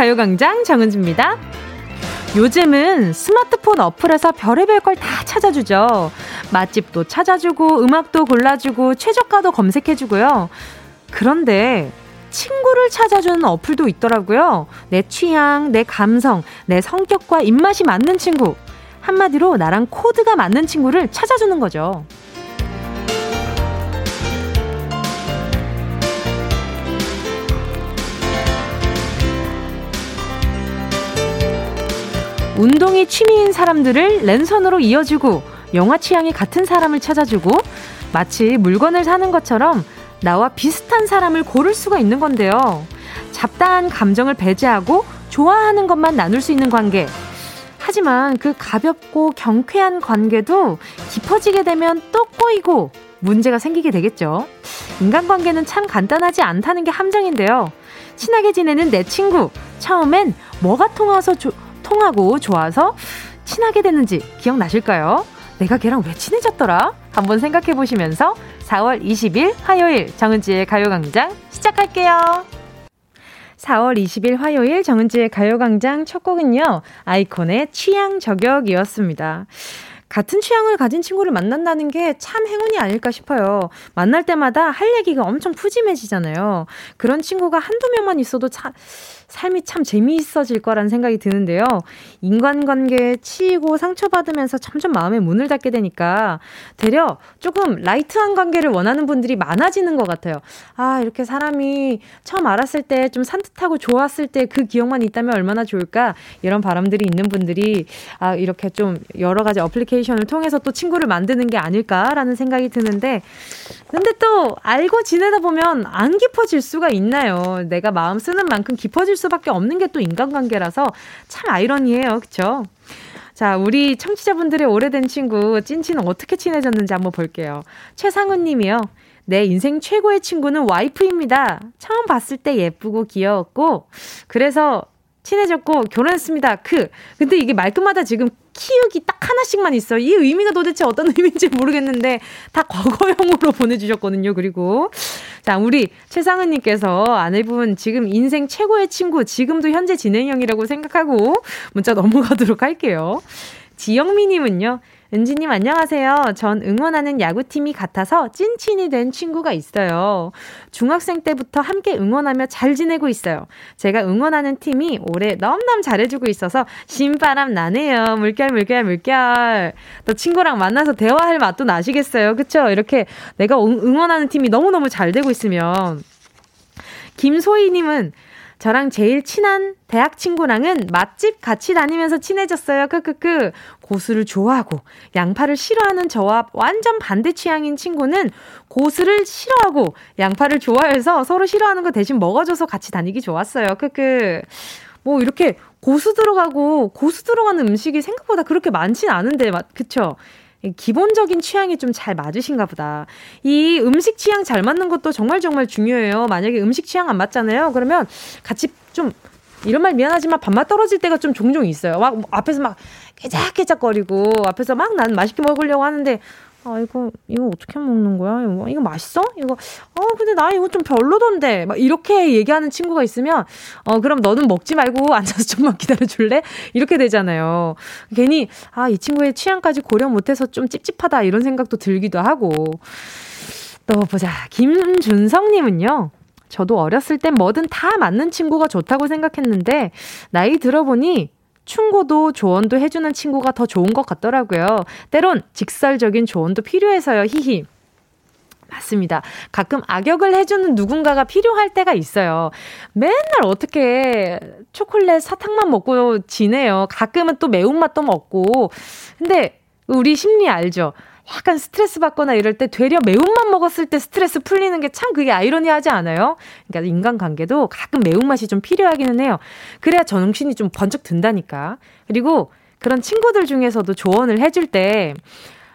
가요광장 정은지입니다. 요즘은 스마트폰 어플에서 별의별 걸 다 찾아주죠. 맛집도 찾아주고, 음악도 골라주고, 최저가도 검색해주고요. 그런데 친구를 찾아주는 어플도 있더라고요. 내 취향, 내 감성, 내 성격과 입맛이 맞는 친구. 한마디로 나랑 코드가 맞는 친구를 찾아주는 거죠. 운동이 취미인 사람들을 랜선으로 이어주고 영화 취향이 같은 사람을 찾아주고 마치 물건을 사는 것처럼 나와 비슷한 사람을 고를 수가 있는 건데요. 잡다한 감정을 배제하고 좋아하는 것만 나눌 수 있는 관계. 하지만 그 가볍고 경쾌한 관계도 깊어지게 되면 또 꼬이고 문제가 생기게 되겠죠. 인간관계는 참 간단하지 않다는 게 함정인데요. 친하게 지내는 내 친구. 처음엔 뭐가 통해서 조, 통하고 좋아서 친하게 됐는지 기억나실까요? 내가 걔랑 왜 친해졌더라? 한번 생각해 보시면서 4월 20일 화요일 정은지의 가요광장 시작할게요. 4월 20일 화요일 정은지의 가요광장 첫 곡은요, 아이콘의 취향 저격이었습니다. 같은 취향을 가진 친구를 만난다는 게 참 행운이 아닐까 싶어요. 만날 때마다 할 얘기가 엄청 푸짐해지잖아요. 그런 친구가 한두 명만 있어도 참, 삶이 참 재미있어질 거란 생각이 드는데요. 인간관계에 치이고 상처받으면서 점점 마음의 문을 닫게 되니까 되려 조금 light한 관계를 원하는 분들이 많아지는 것 같아요. 아, 이렇게 사람이 처음 알았을 때 좀 산뜻하고 좋았을 때 그 기억만 있다면 얼마나 좋을까? 이런 바람들이 있는 분들이 아, 이렇게 좀 여러 가지 어플리케이션을 통해서 또 친구를 만드는 게 아닐까라는 생각이 드는데 근데 또 알고 지내다 보면 안 깊어질 수가 있나요? 내가 마음 쓰는 만큼 깊어질 수밖에 없는 게 또 인간관계라서 참 아이러니해요. 그쵸? 자, 우리 청취자분들의 오래된 친구, 찐친은 어떻게 친해졌는지 한번 볼게요. 최상훈 님이요. 내 인생 최고의 친구는 와이프입니다. 처음 봤을 때 예쁘고 귀여웠고, 그래서 친해졌고 결혼했습니다. 그 근데 이게 말끝마다 지금 키읔이 딱 하나씩만 있어요. 이 의미가 도대체 어떤 의미인지 모르겠는데 다 과거형으로 보내주셨거든요. 그리고 자 우리 최상은님께서 아내분 지금 인생 최고의 친구 지금도 현재 진행형이라고 생각하고 문자 넘어가도록 할게요. 지영미님은요. 은지님 안녕하세요. 전 응원하는 야구팀이 같아서 찐친이 된 친구가 있어요. 중학생 때부터 함께 응원하며 잘 지내고 있어요. 제가 응원하는 팀이 올해 너무너무 잘해주고 있어서 신바람 나네요. 물결 물결 물결. 또 친구랑 만나서 대화할 맛도 나시겠어요. 그쵸? 이렇게 내가 응원하는 팀이 너무너무 잘 되고 있으면. 김소희님은 저랑 제일 친한 대학 친구랑은 맛집 같이 다니면서 친해졌어요. 크크크. 고수를 좋아하고 양파를 싫어하는 저와 완전 반대 취향인 친구는 고수를 싫어하고 양파를 좋아해서 서로 싫어하는 거 대신 먹어줘서 같이 다니기 좋았어요. 크크. 뭐 이렇게 고수 들어가고 고수 들어가는 음식이 생각보다 그렇게 많진 않은데, 그쵸? 기본적인 취향이 좀 잘 맞으신가 보다. 이 음식 취향 잘 맞는 것도 정말 정말 중요해요. 만약에 음식 취향 안 맞잖아요. 그러면 같이 좀 이런 말 미안하지만 밥맛 떨어질 때가 좀 종종 있어요. 막 앞에서 막 깨작깨작거리고 앞에서 막 난 맛있게 먹으려고 하는데 아, 이거, 이거 어떻게 먹는 거야? 이거, 이거 맛있어? 이거, 어, 근데 나 이거 좀 별로던데. 막 이렇게 얘기하는 친구가 있으면, 어, 그럼 너는 먹지 말고 앉아서 좀만 기다려 줄래? 이렇게 되잖아요. 괜히, 아, 이 친구의 취향까지 고려 못해서 좀 찝찝하다. 이런 생각도 들기도 하고. 또 보자. 김준성님은요. 저도 어렸을 땐 뭐든 다 맞는 친구가 좋다고 생각했는데, 나이 들어보니 충고도 조언도 해주는 친구가 더 좋은 것 같더라고요. 때론 직설적인 조언도 필요해서요. 히히. 맞습니다. 가끔 악역을 해주는 누군가가 필요할 때가 있어요. 맨날 어떻게 초콜릿 사탕만 먹고 지내요. 가끔은 또 매운맛도 먹고. 근데 우리 심리 알죠? 약간 스트레스 받거나 이럴 때 되려 매운맛 먹었을 때 스트레스 풀리는 게 참 그게 아이러니하지 않아요? 그러니까 인간관계도 가끔 매운맛이 좀 필요하기는 해요. 그래야 정신이 좀 번쩍 든다니까. 그리고 그런 친구들 중에서도 조언을 해줄 때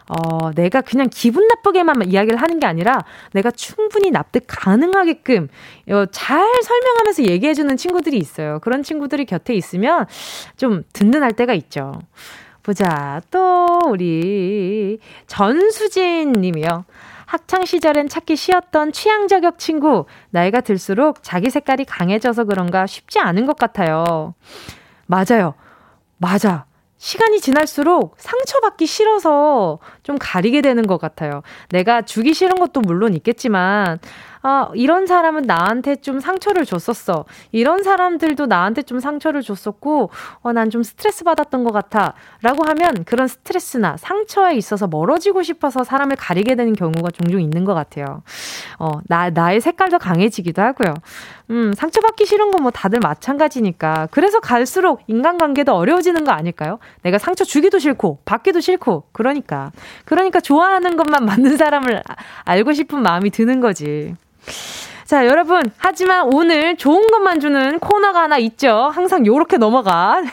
어, 내가 그냥 기분 나쁘게만 이야기를 하는 게 아니라 내가 충분히 납득 가능하게끔 어, 잘 설명하면서 얘기해주는 친구들이 있어요. 그런 친구들이 곁에 있으면 좀 든든할 때가 있죠. 보자. 또, 우리 전수진 님이요. 학창 시절엔 찾기 쉬웠던 취향 저격 친구, 나이가 들수록 자기 색깔이 강해져서 그런가 쉽지 않은 것 같아요. 맞아요. 맞아. 시간이 지날수록 상처받기 싫어서 좀 가리게 되는 것 같아요. 내가 주기 싫은 것도 물론 있겠지만, 아, 이런 사람은 나한테 좀 상처를 줬었어. 이런 사람들도 나한테 좀 상처를 줬었고, 어, 난 좀 스트레스 받았던 것 같아. 라고 하면 그런 스트레스나 상처에 있어서 멀어지고 싶어서 사람을 가리게 되는 경우가 종종 있는 것 같아요. 어, 나, 나의 색깔도 강해지기도 하고요. 음, 상처받기 싫은 건 뭐 다들 마찬가지니까. 그래서 갈수록 인간관계도 어려워지는 거 아닐까요? 내가 상처 주기도 싫고, 받기도 싫고, 그러니까. 그러니까 좋아하는 것만 맞는 사람을 알고 싶은 마음이 드는 거지. 자, 여러분. 하지만 오늘 좋은 것만 주는 코너가 하나 있죠. 항상 요렇게 넘어가.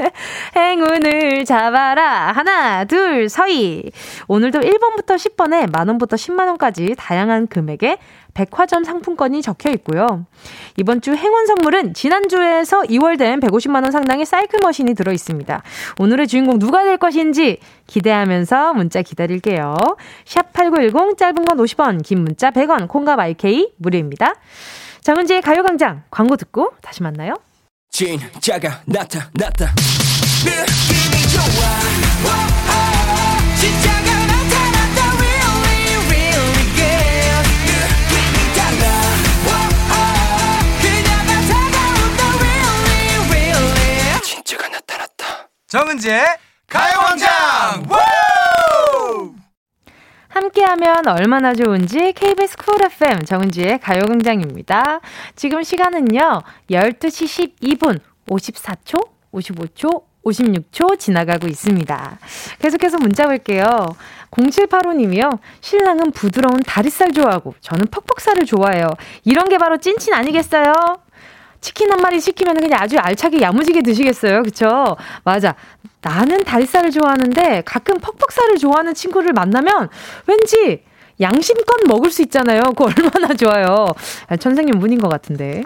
행운을 잡아라. 하나, 둘, 서희. 오늘도 1번부터 10번에 만원부터 10만원까지 다양한 금액의 백화점 상품권이 적혀 있고요. 이번 주 행운 선물은 지난주에서 2월된 150만원 상당의 사이클 머신이 들어 있습니다. 오늘의 주인공 누가 될 것인지 기대하면서 문자 기다릴게요. 샵8910 짧은 건 50원, 긴 문자 100원, 콩과 마이케이 무료입니다. 정은지의 가요광장 광고 듣고 다시 만나요. 진짜가 나타났다. 느낌이 좋아. 정은지의 가요광장 함께하면 얼마나 좋은지 KBS 쿨 FM 정은지의 가요광장입니다. 지금 시간은요 12시 12분 54초, 55초, 56초 지나가고 있습니다. 계속해서 문자 볼게요. 0785님이요. 신랑은 부드러운 다리살 좋아하고 저는 퍽퍽살을 좋아해요. 이런 게 바로 찐친 아니겠어요? 치킨 한 마리 시키면 그냥 아주 알차게 야무지게 드시겠어요. 그쵸? 맞아. 나는 다리살을 좋아하는데 가끔 퍽퍽살을 좋아하는 친구를 만나면 왠지 양심껏 먹을 수 있잖아요. 그거 얼마나 좋아요. 천생연 분인 것 같은데.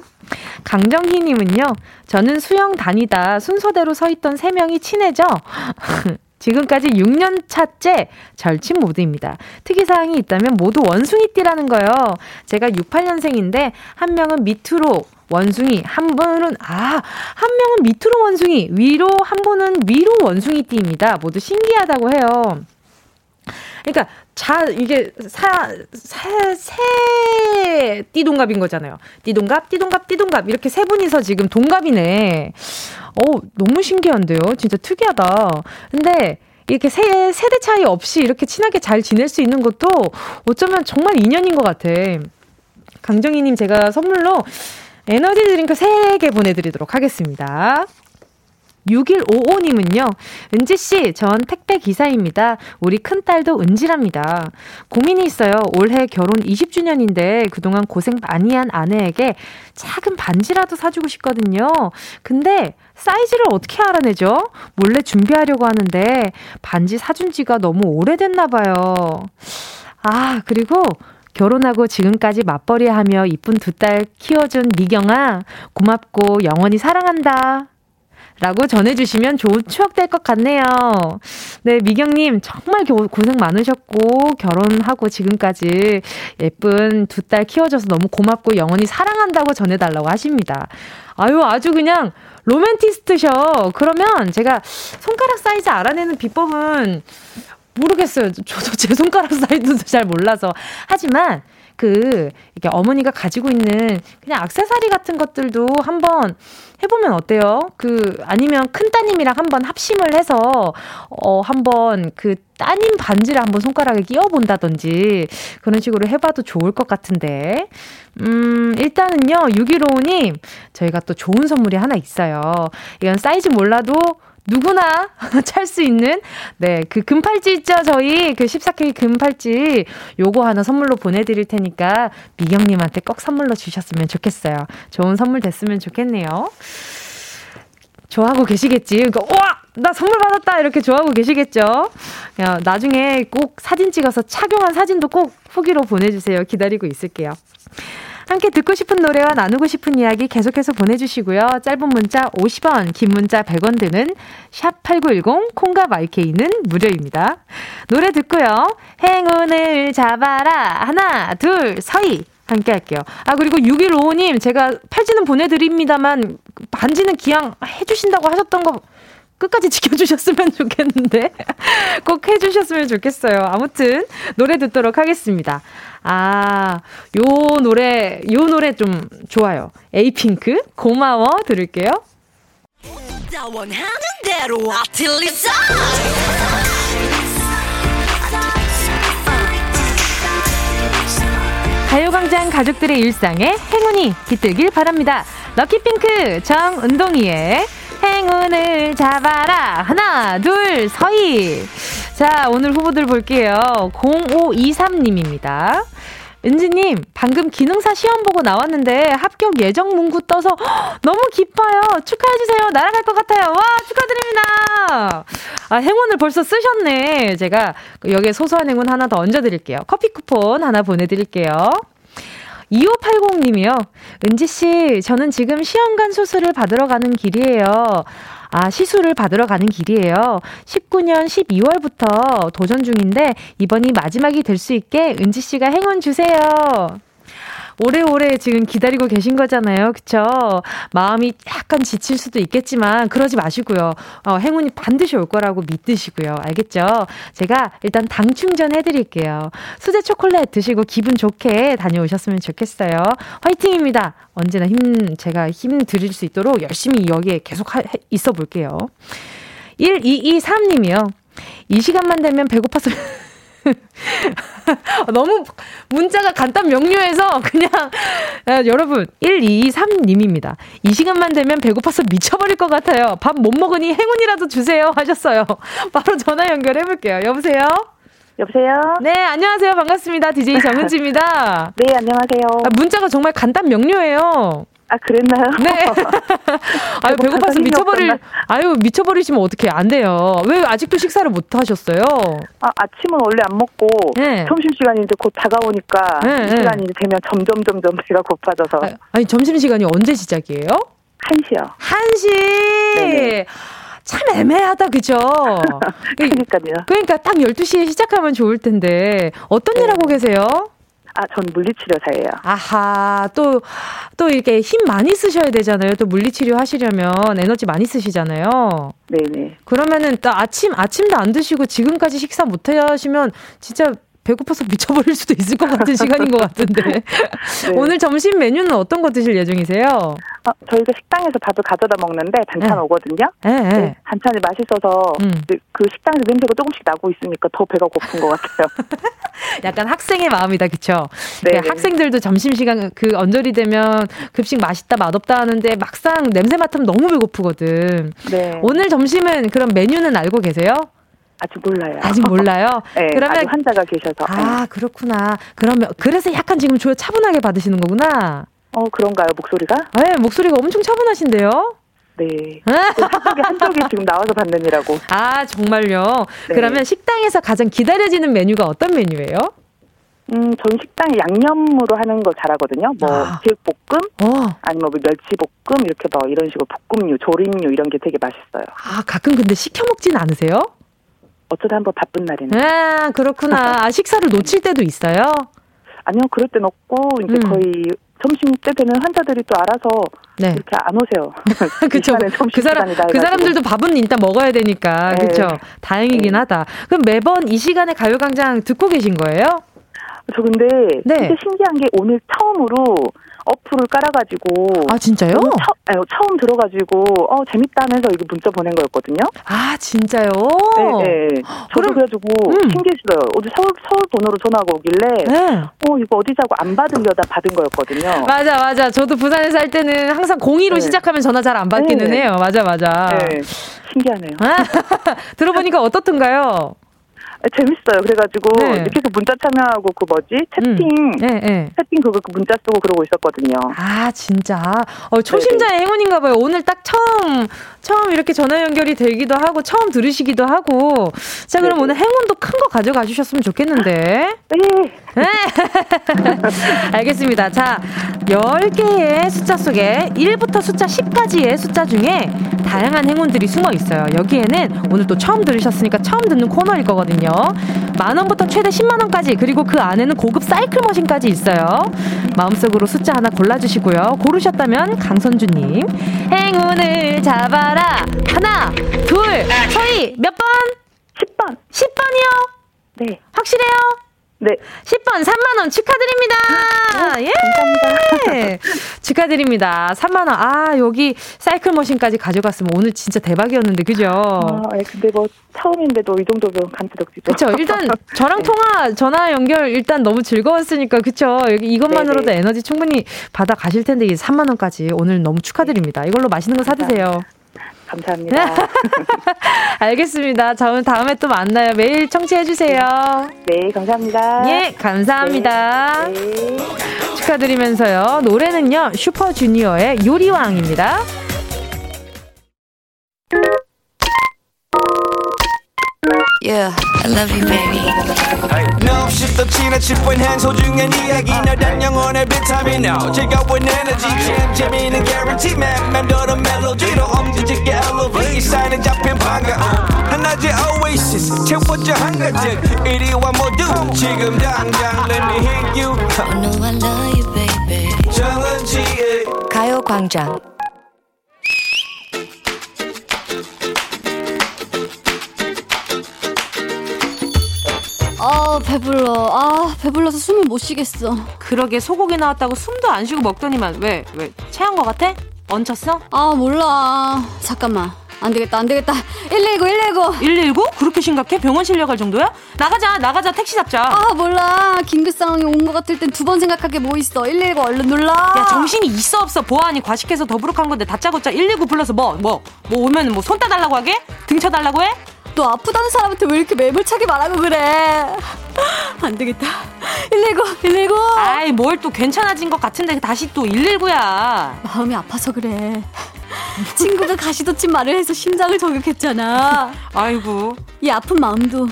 강정희님은요, 저는 수영 다니다 순서대로 서 있던 세 명이 친해져. 지금까지 6년 차째 절친 모드입니다. 특이사항이 있다면 모두 원숭이띠라는 거요. 제가 68년생인데 한 명은 밑으로 원숭이, 한 분은, 아, 한 명은 밑으로 원숭이, 위로, 한 분은 위로 원숭이띠입니다. 모두 신기하다고 해요. 그러니까, 자, 이게, 사, 세, 세, 띠동갑인 거잖아요. 띠동갑, 띠동갑, 띠동갑. 이렇게 세 분이서 지금 동갑이네. 어 너무 신기한데요? 진짜 특이하다. 근데, 이렇게 세, 세대 차이 없이 이렇게 친하게 잘 지낼 수 있는 것도 어쩌면 정말 인연인 것 같아. 강정희님 제가 선물로 에너지 드링크 3개 보내드리도록 하겠습니다. 6155님은요, 은지씨, 전 택배 기사입니다. 우리 큰딸도 은지랍니다. 고민이 있어요. 올해 결혼 20주년인데 그동안 고생 많이 한 아내에게 작은 반지라도 사주고 싶거든요. 근데 사이즈를 어떻게 알아내죠? 몰래 준비하려고 하는데 반지 사준 지가 너무 오래됐나봐요. 아, 그리고 결혼하고 지금까지 맞벌이 하며 이쁜 두 딸 키워준 미경아, 고맙고 영원히 사랑한다. 라고 전해주시면 좋은 추억 될 것 같네요. 네, 미경님, 정말 고생 많으셨고, 결혼하고 지금까지 예쁜 두 딸 키워줘서 너무 고맙고, 영원히 사랑한다고 전해달라고 하십니다. 아유, 아주 그냥 로맨티스트셔. 그러면 제가 손가락 사이즈 알아내는 비법은 모르겠어요. 저도 제 손가락 사이즈도 잘 몰라서. 하지만 그 이렇게 어머니가 가지고 있는 그냥 악세사리 같은 것들도 한번 해보면 어때요? 그 아니면 큰 따님이랑 한번 합심을 해서 어 한번 그 따님 반지를 한번 손가락에 끼워 본다든지 그런 식으로 해봐도 좋을 것 같은데 음 일단은요 6155님 저희가 또 좋은 선물이 하나 있어요. 이건 사이즈 몰라도 누구나 찰 수 있는 네, 그 금팔찌 있죠? 저희 그 14K 금팔찌 요거 하나 선물로 보내 드릴 테니까 미경 님한테 꼭 선물로 주셨으면 좋겠어요. 좋은 선물 됐으면 좋겠네요. 좋아하고 계시겠지. 그러니까 와! 나 선물 받았다 이렇게 좋아하고 계시겠죠? 야, 나중에 꼭 사진 찍어서 착용한 사진도 꼭 후기로 보내주세요. 기다리고 있을게요. 함께 듣고 싶은 노래와 나누고 싶은 이야기 계속해서 보내주시고요. 짧은 문자 50원, 긴 문자 100원 드는 샵8910, 콩과 마이케이는 무료입니다. 노래 듣고요. 행운을 잡아라. 하나, 둘, 서희. 함께 할게요. 아, 그리고 6155님, 제가 팔찌는 보내드립니다만, 반지는 기양 해주신다고 하셨던 거 끝까지 지켜주셨으면 좋겠는데. 꼭 해주셨으면 좋겠어요. 아무튼, 노래 듣도록 하겠습니다. 아, 요 노래, 요 노래 좀 좋아요. 에이핑크, 고마워. 들을게요. 가요광장 가족들의 일상에 행운이 깃들길 바랍니다. 럭키핑크 정은동이의 행운을 잡아라. 하나, 둘, 서희. 자, 오늘 후보들 볼게요. 0523님입니다. 은지님, 방금 기능사 시험 보고 나왔는데 합격 예정 문구 떠서 너무 기뻐요. 축하해주세요. 날아갈 것 같아요. 와, 축하드립니다. 아, 행운을 벌써 쓰셨네. 제가 여기에 소소한 행운 하나 더 얹어드릴게요. 커피 쿠폰 하나 보내드릴게요. 2580님이요. 은지씨, 저는 지금 시험관 수술을 받으러 가는 길이에요. 아, 시술을 받으러 가는 길이에요. 19년 12월부터 도전 중인데, 이번이 마지막이 될 수 있게 은지씨가 행운 주세요. 오래오래 지금 기다리고 계신 거잖아요. 그쵸? 마음이 약간 지칠 수도 있겠지만, 그러지 마시고요. 어, 행운이 반드시 올 거라고 믿으시고요. 알겠죠? 제가 일단 당 충전 해드릴게요. 수제 초콜릿 드시고 기분 좋게 다녀오셨으면 좋겠어요. 화이팅입니다. 언제나 힘, 제가 힘 드릴 수 있도록 열심히 여기에 계속 하, 있어 볼게요. 1223님이요. 이 시간만 되면 배고파서 너무 문자가 간단 명료해서 그냥 아, 여러분 1223님입니다. 이 시간만 되면 배고파서 미쳐버릴 것 같아요. 밥 못 먹으니 행운이라도 주세요 하셨어요. 바로 전화 연결해 볼게요. 여보세요? 여보세요? 네, 안녕하세요. 반갑습니다. DJ 정은지입니다. 네, 안녕하세요. 아, 문자가 정말 간단 명료해요. 아, 그랬나요? 네. 아유, 배고파서 미쳐버릴, 아유, 미쳐버리시면 어떻게 안 돼요. 왜 아직도 식사를 못 하셨어요? 아, 아침은 원래 안 먹고, 네. 점심 시간이 이제 곧 다가오니까, 네, 이 네. 시간이 네. 되면 점점, 점점 배가 고파져서. 아, 아니, 점심 시간이 언제 시작이에요? 1시요. 1시! 네네. 참 애매하다, 그죠? 그러니까요. 그러니까 딱 12시에 시작하면 좋을 텐데, 어떤 네. 일 하고 계세요? 아, 전 물리치료사예요. 아하, 또, 또 이렇게 힘 많이 쓰셔야 되잖아요. 또 물리치료 하시려면 에너지 많이 쓰시잖아요. 네네. 그러면은 또 아침, 아침도 안 드시고 지금까지 식사 못 하시면 진짜 배고파서 미쳐버릴 수도 있을 것 같은 시간인 것 같은데. 네. 오늘 점심 메뉴는 어떤 거 드실 예정이세요? 어, 저희가 식당에서 밥을 가져다 먹는데 반찬 네. 오거든요. 네, 네. 네. 반찬이 맛있어서 음. 그, 그 식당에서 냄새가 조금씩 나고 있으니까 더 배가 고픈 것 같아요. 약간 학생의 마음이다, 그쵸? 네. 학생들도 점심시간 그 언저리 되면 급식 맛있다, 맛없다 하는데 막상 냄새 맡으면 너무 배고프거든. 네. 오늘 점심은 그럼 메뉴는 알고 계세요? 아직 몰라요. 아직 몰라요? 네, 그러면 환자가 계셔서. 아, 네. 그렇구나. 그러면 그래서 약간 지금 조여 차분하게 받으시는 거구나. 어, 그런가요, 목소리가? 네, 목소리가 엄청 차분하신데요? 네. 한쪽에 한쪽이 지금 나와서 받느니라고. 아, 정말요? 네. 그러면 식당에서 가장 기다려지는 메뉴가 어떤 메뉴예요? 음, 저는 식당에 양념으로 하는 거 잘하거든요. 뭐, 아. 제육볶음, 어. 아니면 뭐 멸치볶음, 이렇게 뭐 이런 식으로 볶음류, 조림류 이런 게 되게 맛있어요. 아, 가끔 근데 시켜 먹진 않으세요? 어쩌다 한번 바쁜 날에는. 아, 그렇구나. 아, 식사를 놓칠 때도 있어요? 아니요, 그럴 땐 없고, 이제 음. 거의 점심 때 되면 환자들이 또 알아서 네. 이렇게 안 오세요. 그렇죠. 그 사람 그 사람들도 밥은 일단 먹어야 되니까 네. 그렇죠. 다행이긴 네. 하다. 그럼 매번 이 시간에 가요광장 듣고 계신 거예요? 저 근데 네. 진짜 신기한 게 오늘 처음으로 어플을 깔아가지고 아 진짜요? 처, 네, 처음 들어가지고 어 재밌다면서 이거 문자 보낸 거였거든요. 아 진짜요? 네, 네. 저도 그래가지고 음. 신기했어요. 어제 서울 서울 번호로 전화가 오길래 네. 어 이거 어디 자고 안 받으려다 받은 거였거든요. 맞아 맞아. 저도 부산에 살 때는 항상 02로 네. 시작하면 전화 잘 안 받기는 네. 해요. 맞아 맞아. 네. 신기하네요. 들어보니까 어떻던가요? 재밌어요. 그래가지고 네. 계속 문자 참여하고 그 뭐지 채팅, 음. 네, 네. 채팅 그거 그 문자 쓰고 그러고 있었거든요. 아 진짜. 어, 초심자의 행운인가봐요. 오늘 딱 처음 처음 이렇게 전화 연결이 되기도 하고 처음 들으시기도 하고. 자 그럼 네네. 오늘 행운도 큰 거 가져가 주셨으면 좋겠는데. 네. 네. 알겠습니다. 자 10개의 숫자 속에 1부터 숫자 10까지의 숫자 중에 다양한 행운들이 숨어 있어요. 여기에는 오늘 또 처음 들으셨으니까 처음 듣는 코너일 거거든요. 만 원부터 최대 10만 원까지 그리고 그 안에는 고급 사이클 머신까지 있어요. 마음속으로 숫자 하나 골라주시고요. 고르셨다면 강선주님 행운을 잡아라 하나 둘 서희 몇 번? 10번 10번이요? 네 확실해요? 네. 10번 3만 원 축하드립니다. 아, 예. 감사합니다. 축하드립니다. 3만 원. 아, 여기 사이클 머신까지 가져갔으면 오늘 진짜 대박이었는데, 그죠? 아, 예, 근데 뭐, 처음인데도 이 정도면 간지덕지죠. 그쵸. 일단, 저랑 통화, 전화 연결 일단 너무 즐거웠으니까, 그쵸. 여기 이것만으로도 네네. 에너지 충분히 받아 가실 텐데, 이 3만 원까지 오늘 너무 축하드립니다. 이걸로 맛있는 거 사 드세요. 감사합니다. 알겠습니다. 자, 오늘 다음에 또 만나요. 매일 청취해주세요. 네, 감사합니다. 예, 감사합니다. 네. 네. 축하드리면서요. 노래는요, 슈퍼주니어의 요리왕입니다. Yeah, I love you, baby. No, 없이 또 지나칠 뻔한 소중한 이야기. 너란 영혼의 비타민. No 즐거운 에너지. 잼 재미있는 guarantee man 맘대로 멜로디로 엉지짓게 elevate. 이 사인은 잡힌 반가움. 하나의 oasis. 채워져 한 가득 이리와 모두 지금 당장 let me hit you. I know I love you, baby. 정은지의 가요광장 아 배불러 아 배불러서 숨을 못 쉬겠어 그러게 소고기 나왔다고 숨도 안 쉬고 먹더니만 왜 왜 체한 거 같아? 얹혔어? 아 몰라 잠깐만 안 되겠다 안 되겠다 119 119 119? 그렇게 심각해? 병원 실려갈 정도야? 나가자 나가자 택시 잡자 아 몰라 긴급 상황이 온 것 같을 땐 두 번 생각할 게뭐 있어 119 얼른 눌러 야 정신이 있어 없어 보안이 과식해서 더부룩한 건데 다짜고짜 119 불러서 뭐 뭐 뭐 오면 뭐 손 따달라고 하게? 등 쳐달라고 해? 너 아프다는 사람한테 왜 이렇게 매몰차게 말하고 그래? 안 되겠다. 119, 119. 아이, 뭘 또 괜찮아진 것 같은데 다시 또 119야. 마음이 아파서 그래. 친구가 가시돋친 말을 해서 심장을 저격했잖아. 아이고. 이 아픈 마음도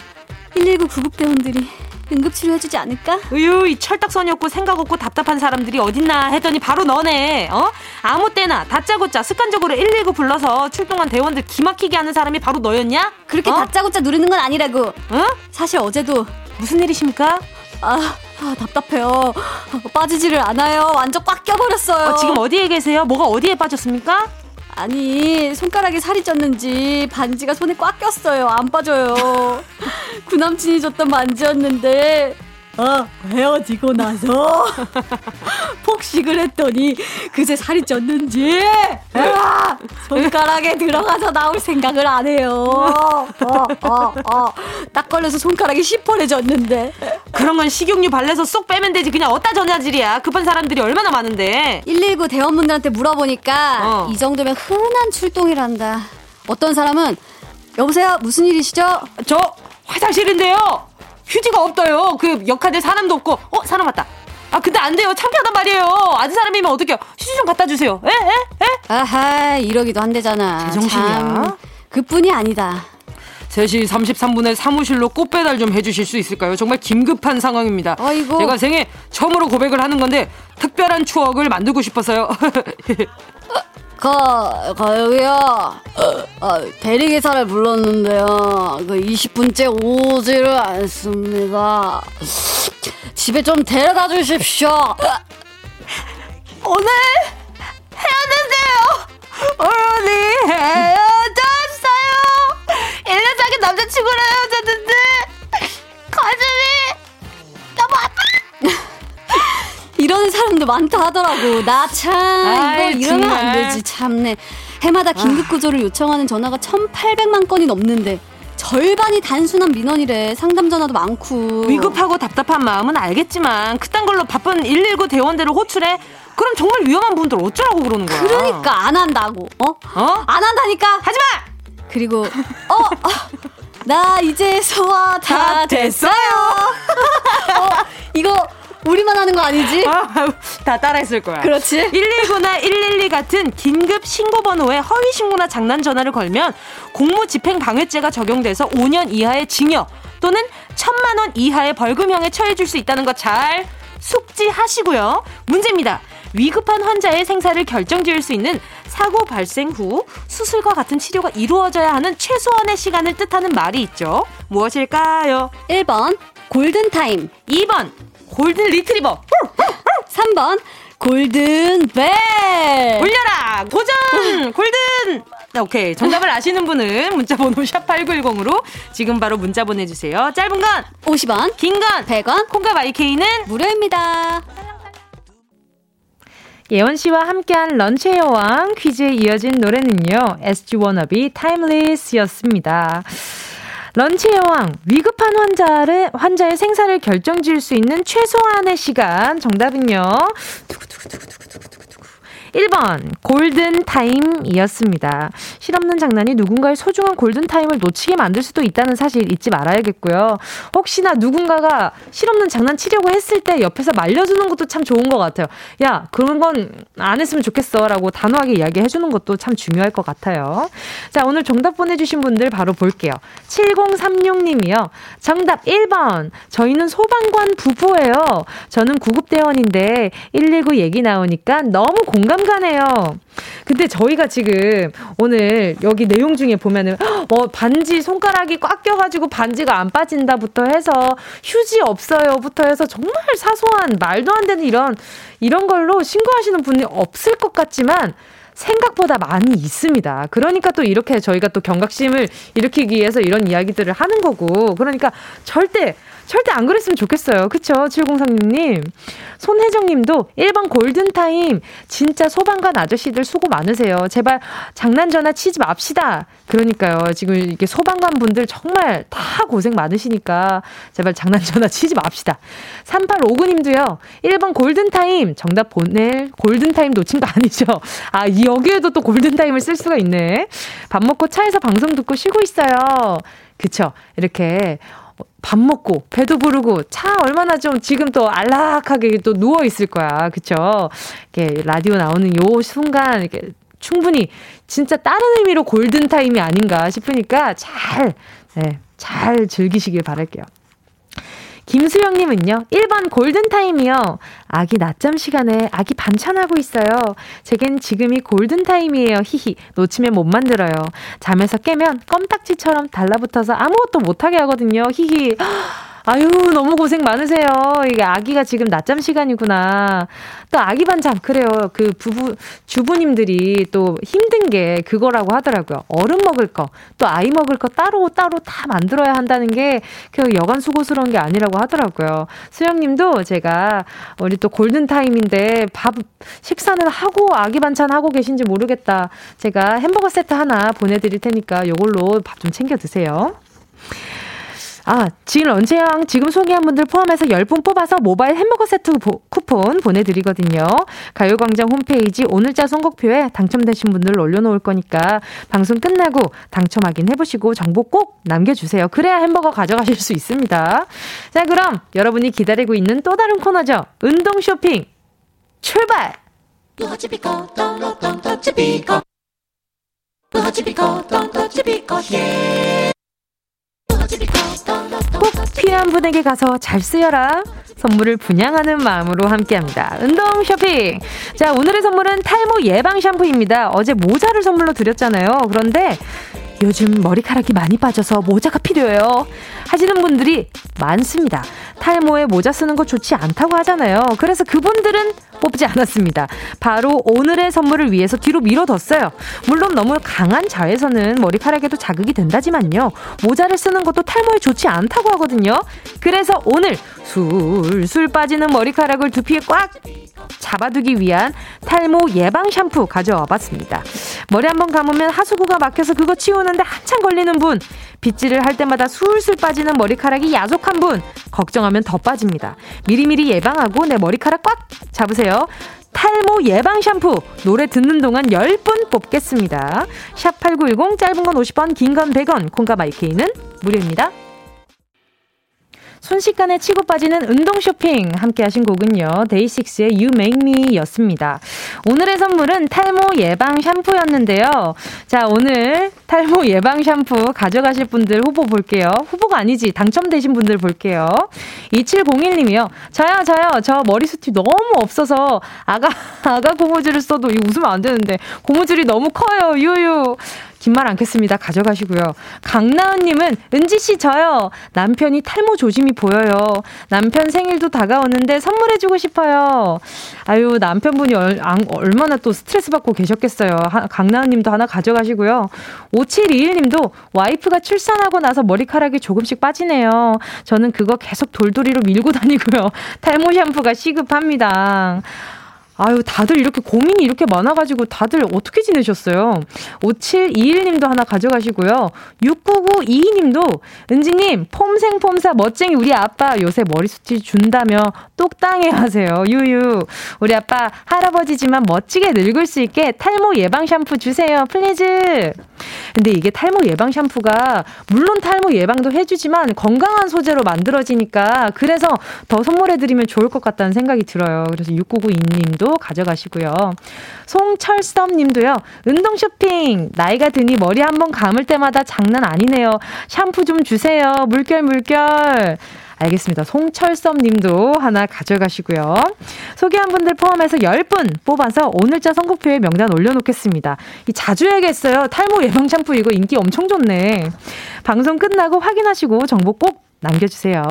119 구급대원들이 응급치료해주지 않을까? 으유, 이 철딱선이 없고 생각 없고 답답한 사람들이 어딨나 했더니 바로 너네. 어? 아무 때나 다짜고짜 습관적으로 119 불러서 출동한 대원들 기막히게 하는 사람이 바로 너였냐? 그렇게 어? 다짜고짜 누르는 건 아니라고. 어? 사실 어제도 무슨 일이십니까? 아, 아 답답해요. 빠지지를 않아요. 완전 꽉 껴버렸어요. 어, 지금 어디에 계세요? 뭐가 어디에 빠졌습니까? 아니 손가락에 살이 쪘는지 반지가 손에 꽉 꼈어요. 안 빠져요. 구남친이 줬던 반지였는데 아, 헤어지고 나서 폭식을 했더니 그새 살이 쪘는지 아, 손가락에 들어가서 나올 생각을 안 해요. 어, 어, 어. 딱 걸려서 손가락이 시퍼레졌는데. 그런 건 식용유 발라서 쏙 빼면 되지. 그냥 어디다 전화질이야. 급한 사람들이 얼마나 많은데. 119 대원분들한테 물어보니까 어. 이 정도면 흔한 출동이란다. 어떤 사람은 여보세요 무슨 일이시죠? 저 화장실인데요. 휴지가 없어요. 그 역할들 사람도 없고, 어, 사람 왔다. 아, 근데 안 돼요. 창피하단 말이에요. 아는 사람이면 어떡해요. 휴지 좀 갖다 주세요. 에? 에? 에? 아하, 이러기도 한대잖아. 제정신이야. 그뿐이 아니다. 3시 33분에 사무실로 꽃 배달 좀 해주실 수 있을까요? 정말 긴급한 상황입니다. 아이고. 제가 생애 처음으로 고백을 하는 건데 특별한 추억을 만들고 싶어서요. 가, 가요기요. 아, 대리기사를 불렀는데요. 그 20분째 오지를 않습니다. 집에 좀 데려다 주십시오. 오늘 헤어졌어요. 어머니 헤어졌어요. 1년 사귄 남자친구랑 헤어졌는데 가슴이 너무 아파. 이러는 사람도 많다 하더라고. 나 참, 이거 이러면 안 되지. 참네. 해마다 긴급구조를 요청하는 전화가 1,800만 건이 넘는데, 절반이 단순한 민원이래. 상담 전화도 많고. 위급하고 답답한 마음은 알겠지만, 그딴 걸로 바쁜 119 대원들을 호출해? 그럼 정말 위험한 분들 어쩌라고 그러는 거야? 그러니까 안 한다고. 어? 어? 안 한다니까. 하지 마. 그리고 어, 어 나 이제 소화 다, 다 됐어요. 어, 이거 우리만 하는 거 아니지? 아, 다 따라했을 거야. 그렇지. 119나 112 같은 긴급 신고 번호에 허위 신고나 장난 전화를 걸면 공무 집행 방해죄가 적용돼서 5년 이하의 징역 또는 1천만 원 이하의 벌금형에 처해질 수 있다는 거 잘 숙지하시고요. 문제입니다. 위급한 환자의 생사를 결정지을 수 있는 사고 발생 후 수술과 같은 치료가 이루어져야 하는 최소한의 시간을 뜻하는 말이 있죠. 무엇일까요? 1번 골든타임 2번 골든 리트리버. 3번. 골든 벨. 올려라. 도전 골든. 네, 오케이. 정답을 아시는 분은 문자번호 샵8910으로 지금 바로 문자 보내주세요. 짧은 건 50원. 긴 건 100원. 콩과 마이케이는 무료입니다. 예원 씨와 함께한 런치의 여왕 퀴즈에 이어진 노래는요. SG 워너비 Timeless였습니다. 런치의 여왕, 위급한 환자를, 환자의 생사를 결정 지을 수 있는 최소한의 시간. 정답은요. 두구두구두구두구두구. 1번 골든타임이었습니다. 실없는 장난이 누군가의 소중한 골든타임을 놓치게 만들 수도 있다는 사실 잊지 말아야겠고요. 혹시나 누군가가 실없는 장난 치려고 했을 때 옆에서 말려주는 것도 참 좋은 것 같아요. 야 그런 건 안 했으면 좋겠어 라고 단호하게 이야기해주는 것도 참 중요할 것 같아요. 자 오늘 정답 보내주신 분들 바로 볼게요. 7036님이요. 정답 1번 저희는 소방관 부부예요. 저는 구급대원인데 119 얘기 나오니까 너무 공감 가네요. 근데 저희가 지금 오늘 여기 내용 중에 보면은 어 반지 손가락이 꽉 껴가지고 반지가 안 빠진다부터 해서 휴지 없어요부터 해서 정말 사소한 말도 안 되는 이런 이런 걸로 신고하시는 분이 없을 것 같지만 생각보다 많이 있습니다. 그러니까 또 이렇게 저희가 또 경각심을 일으키기 위해서 이런 이야기들을 하는 거고 그러니까 절대 절대 안 그랬으면 좋겠어요. 그쵸? 7036님. 손혜정님도 1번 골든타임. 진짜 소방관 아저씨들 수고 많으세요. 제발 장난 전화 치지 맙시다. 그러니까요. 지금 이게 소방관 분들 정말 다 고생 많으시니까 제발 장난 전화 치지 맙시다. 3859님도요. 1번 골든타임. 정답 보낼 골든타임 놓친 거 아니죠? 아, 여기에도 또 골든타임을 쓸 수가 있네. 밥 먹고 차에서 방송 듣고 쉬고 있어요. 그쵸? 이렇게 밥 먹고 배도 부르고 차 얼마나 좀 지금 또 안락하게 또 누워 있을 거야. 그쵸? 이렇게 라디오 나오는 요 순간 이렇게 충분히 진짜 다른 의미로 골든 타임이 아닌가 싶으니까 잘 네, 잘 즐기시길 바랄게요. 김수영님은요, 1번 골든타임이요. 아기 낮잠 시간에 아기 반찬하고 있어요. 제겐 지금이 골든타임이에요. 히히. 놓치면 못 만들어요. 잠에서 깨면 껌딱지처럼 달라붙어서 아무것도 못하게 하거든요. 히히. 아유, 너무 고생 많으세요. 이게 아기가 지금 낮잠 시간이구나. 또 아기 반찬, 그래요. 그 부부, 주부님들이 또 힘든 게 그거라고 하더라고요. 어른 먹을 거, 또 아이 먹을 거 따로 따로 다 만들어야 한다는 게 그 여간 수고스러운 게 아니라고 하더라고요. 수영님도 제가 우리 또 골든타임인데 밥, 식사는 하고 아기 반찬 하고 계신지 모르겠다. 제가 햄버거 세트 하나 보내드릴 테니까 요걸로 밥 좀 챙겨 드세요. 아, 지금 런치형 지금 소개한 분들 포함해서 10분 뽑아서 모바일 햄버거 세트 보, 쿠폰 보내드리거든요. 가요광장 홈페이지 오늘자 선곡표에 당첨되신 분들 올려놓을 거니까 방송 끝나고 당첨 확인해보시고 정보 꼭 남겨주세요. 그래야 햄버거 가져가실 수 있습니다. 자, 그럼 여러분이 기다리고 있는 또 다른 코너죠. 운동 쇼핑 출발! 꼭 필요한 분에게 가서 잘 쓰여라. 선물을 분양하는 마음으로 함께합니다. 운동 쇼핑. 자, 오늘의 선물은 탈모 예방 샴푸입니다. 어제 모자를 선물로 드렸잖아요. 그런데 요즘 머리카락이 많이 빠져서 모자가 필요해요. 하시는 분들이 많습니다. 탈모에 모자 쓰는 거 좋지 않다고 하잖아요. 그래서 그분들은 뽑지 않았습니다. 바로 오늘의 선물을 위해서 뒤로 밀어뒀어요. 물론 너무 강한 자외선은 머리카락에도 자극이 된다지만요. 모자를 쓰는 것도 탈모에 좋지 않다고 하거든요. 그래서 오늘 술술 빠지는 머리카락을 두피에 꽉 잡아두기 위한 탈모 예방 샴푸 가져와 봤습니다. 머리 한번 감으면 하수구가 막혀서 그거 치우는데 한참 걸리는 분, 빗질을 할 때마다 술술 빠지는 머리카락이 야속한 분, 걱정하면 더 빠집니다. 미리미리 예방하고 내 머리카락 꽉 잡으세요. 탈모 예방 샴푸 노래 듣는 동안 10분 뽑겠습니다. 샵 8910 짧은 건 50원 긴 건 100원 콩가 마이케이는 무료입니다. 순식간에 치고 빠지는 운동 쇼핑 함께 하신 곡은요. 데이식스의 You Make Me 였습니다. 오늘의 선물은 탈모 예방 샴푸였는데요. 자, 오늘 탈모 예방 샴푸 가져가실 분들 후보 볼게요. 후보가 아니지. 당첨되신 분들 볼게요. 2701님이요. 저요, 저요. 저 머리숱이 너무 없어서 아가, 아가 고무줄을 써도 이 웃으면 안 되는데 고무줄이 너무 커요. 유유. 긴 말 않겠습니다. 가져가시고요. 강나은님은 은지씨 저요. 남편이 탈모 조짐이 보여요. 남편 생일도 다가오는데 선물해주고 싶어요. 아유, 남편분이 얼, 얼마나 또 스트레스 받고 계셨겠어요. 강나은님도 하나 가져가시고요. 5721님도 와이프가 출산하고 나서 머리카락이 조금씩 빠지네요. 저는 그거 계속 돌돌이로 밀고 다니고요. 탈모 샴푸가 시급합니다. 아유, 다들 이렇게 고민이 이렇게 많아가지고 다들 어떻게 지내셨어요? 5721님도 하나 가져가시고요. 6992님도, 은지님, 폼생폼사 멋쟁이 우리 아빠 요새 머리숱이 준다며 속상해 하세요. 유유. 우리 아빠 할아버지지만 멋지게 늙을 수 있게 탈모 예방 샴푸 주세요. please. 근데 이게 탈모 예방 샴푸가 물론 탈모 예방도 해주지만 건강한 소재로 만들어지니까 그래서 더 선물해드리면 좋을 것 같다는 생각이 들어요. 그래서 6992님도 가져가시고요. 송철섭 님도요. 운동 쇼핑. 나이가 드니 머리 한번 감을 때마다 장난 아니네요. 샴푸 좀 주세요. 물결 물결. 알겠습니다. 송철섭 님도 하나 가져가시고요. 소개한 분들 포함해서 10분 뽑아서 오늘자 선곡표에 명단 올려놓겠습니다. 이 자주 해야겠어요. 탈모 예방 샴푸 이거 인기 엄청 좋네. 방송 끝나고 확인하시고 정보 꼭 남겨주세요.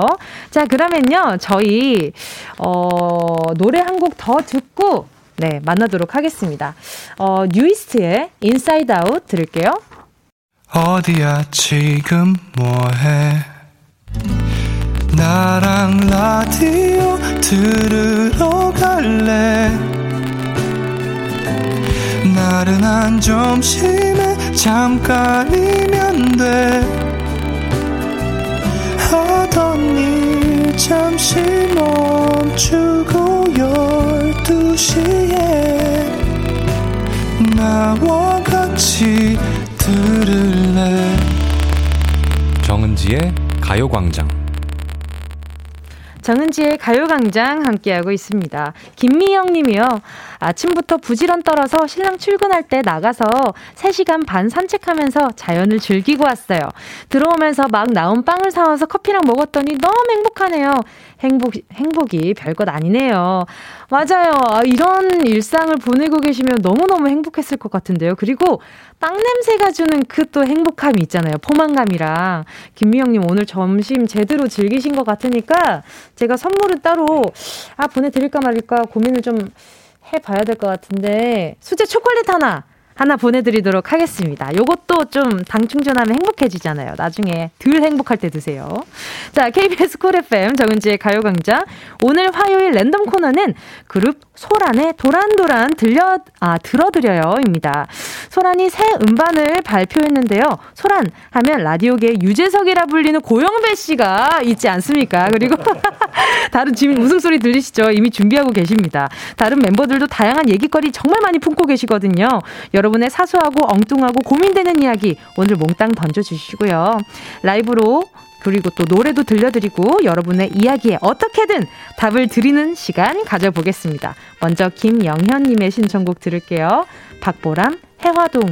자, 그러면요. 저희, 어, 노래 한 곡 더 듣고, 네, 만나도록 하겠습니다. 어, 뉴이스트의 Inside Out 들을게요. 어디야, 지금 뭐해? 나랑 라디오 들으러 갈래 나른한 점심에 잠깐이면 돼 하던 일 잠시 멈추고 열두 시에 나와 같이 들을래 정은지의 가요광장 정은지의 가요광장 함께하고 있습니다. 김미영 님이요. 아침부터 부지런 떨어서 신랑 출근할 때 나가서 3시간 반 산책하면서 자연을 즐기고 왔어요. 들어오면서 막 나온 빵을 사와서 커피랑 먹었더니 너무 행복하네요. 행복, 행복이 별것 아니네요. 맞아요. 아, 이런 일상을 보내고 계시면 너무너무 행복했을 것 같은데요. 그리고 빵 냄새가 주는 그 또 행복함이 있잖아요. 포만감이랑. 김미영님 오늘 점심 제대로 즐기신 것 같으니까 제가 선물을 따로, 아, 보내드릴까 말일까 고민을 좀 해봐야 될 것 같은데, 수제 초콜릿 하나! 하나 보내드리도록 하겠습니다. 요것도 좀 당 충전하면 행복해지잖아요. 나중에 덜 행복할 때 드세요. 자, KBS 쿨 FM 정은지의 가요광장. 오늘 화요일 랜덤 코너는 그룹 소란의 도란도란 들려, 아, 들어드려요입니다. 소란이 새 음반을 발표했는데요. 소란 하면 라디오계 유재석이라 불리는 고영배 씨가 있지 않습니까? 그리고 다른 지금 웃음소리 들리시죠? 이미 준비하고 계십니다. 다른 멤버들도 다양한 얘기거리 정말 많이 품고 계시거든요. 여러분의 사소하고 엉뚱하고 고민되는 이야기 오늘 몽땅 던져주시고요. 라이브로 그리고 또 노래도 들려드리고 여러분의 이야기에 어떻게든 답을 드리는 시간 가져보겠습니다. 먼저 김영현님의 신청곡 들을게요. 박보람 해화동.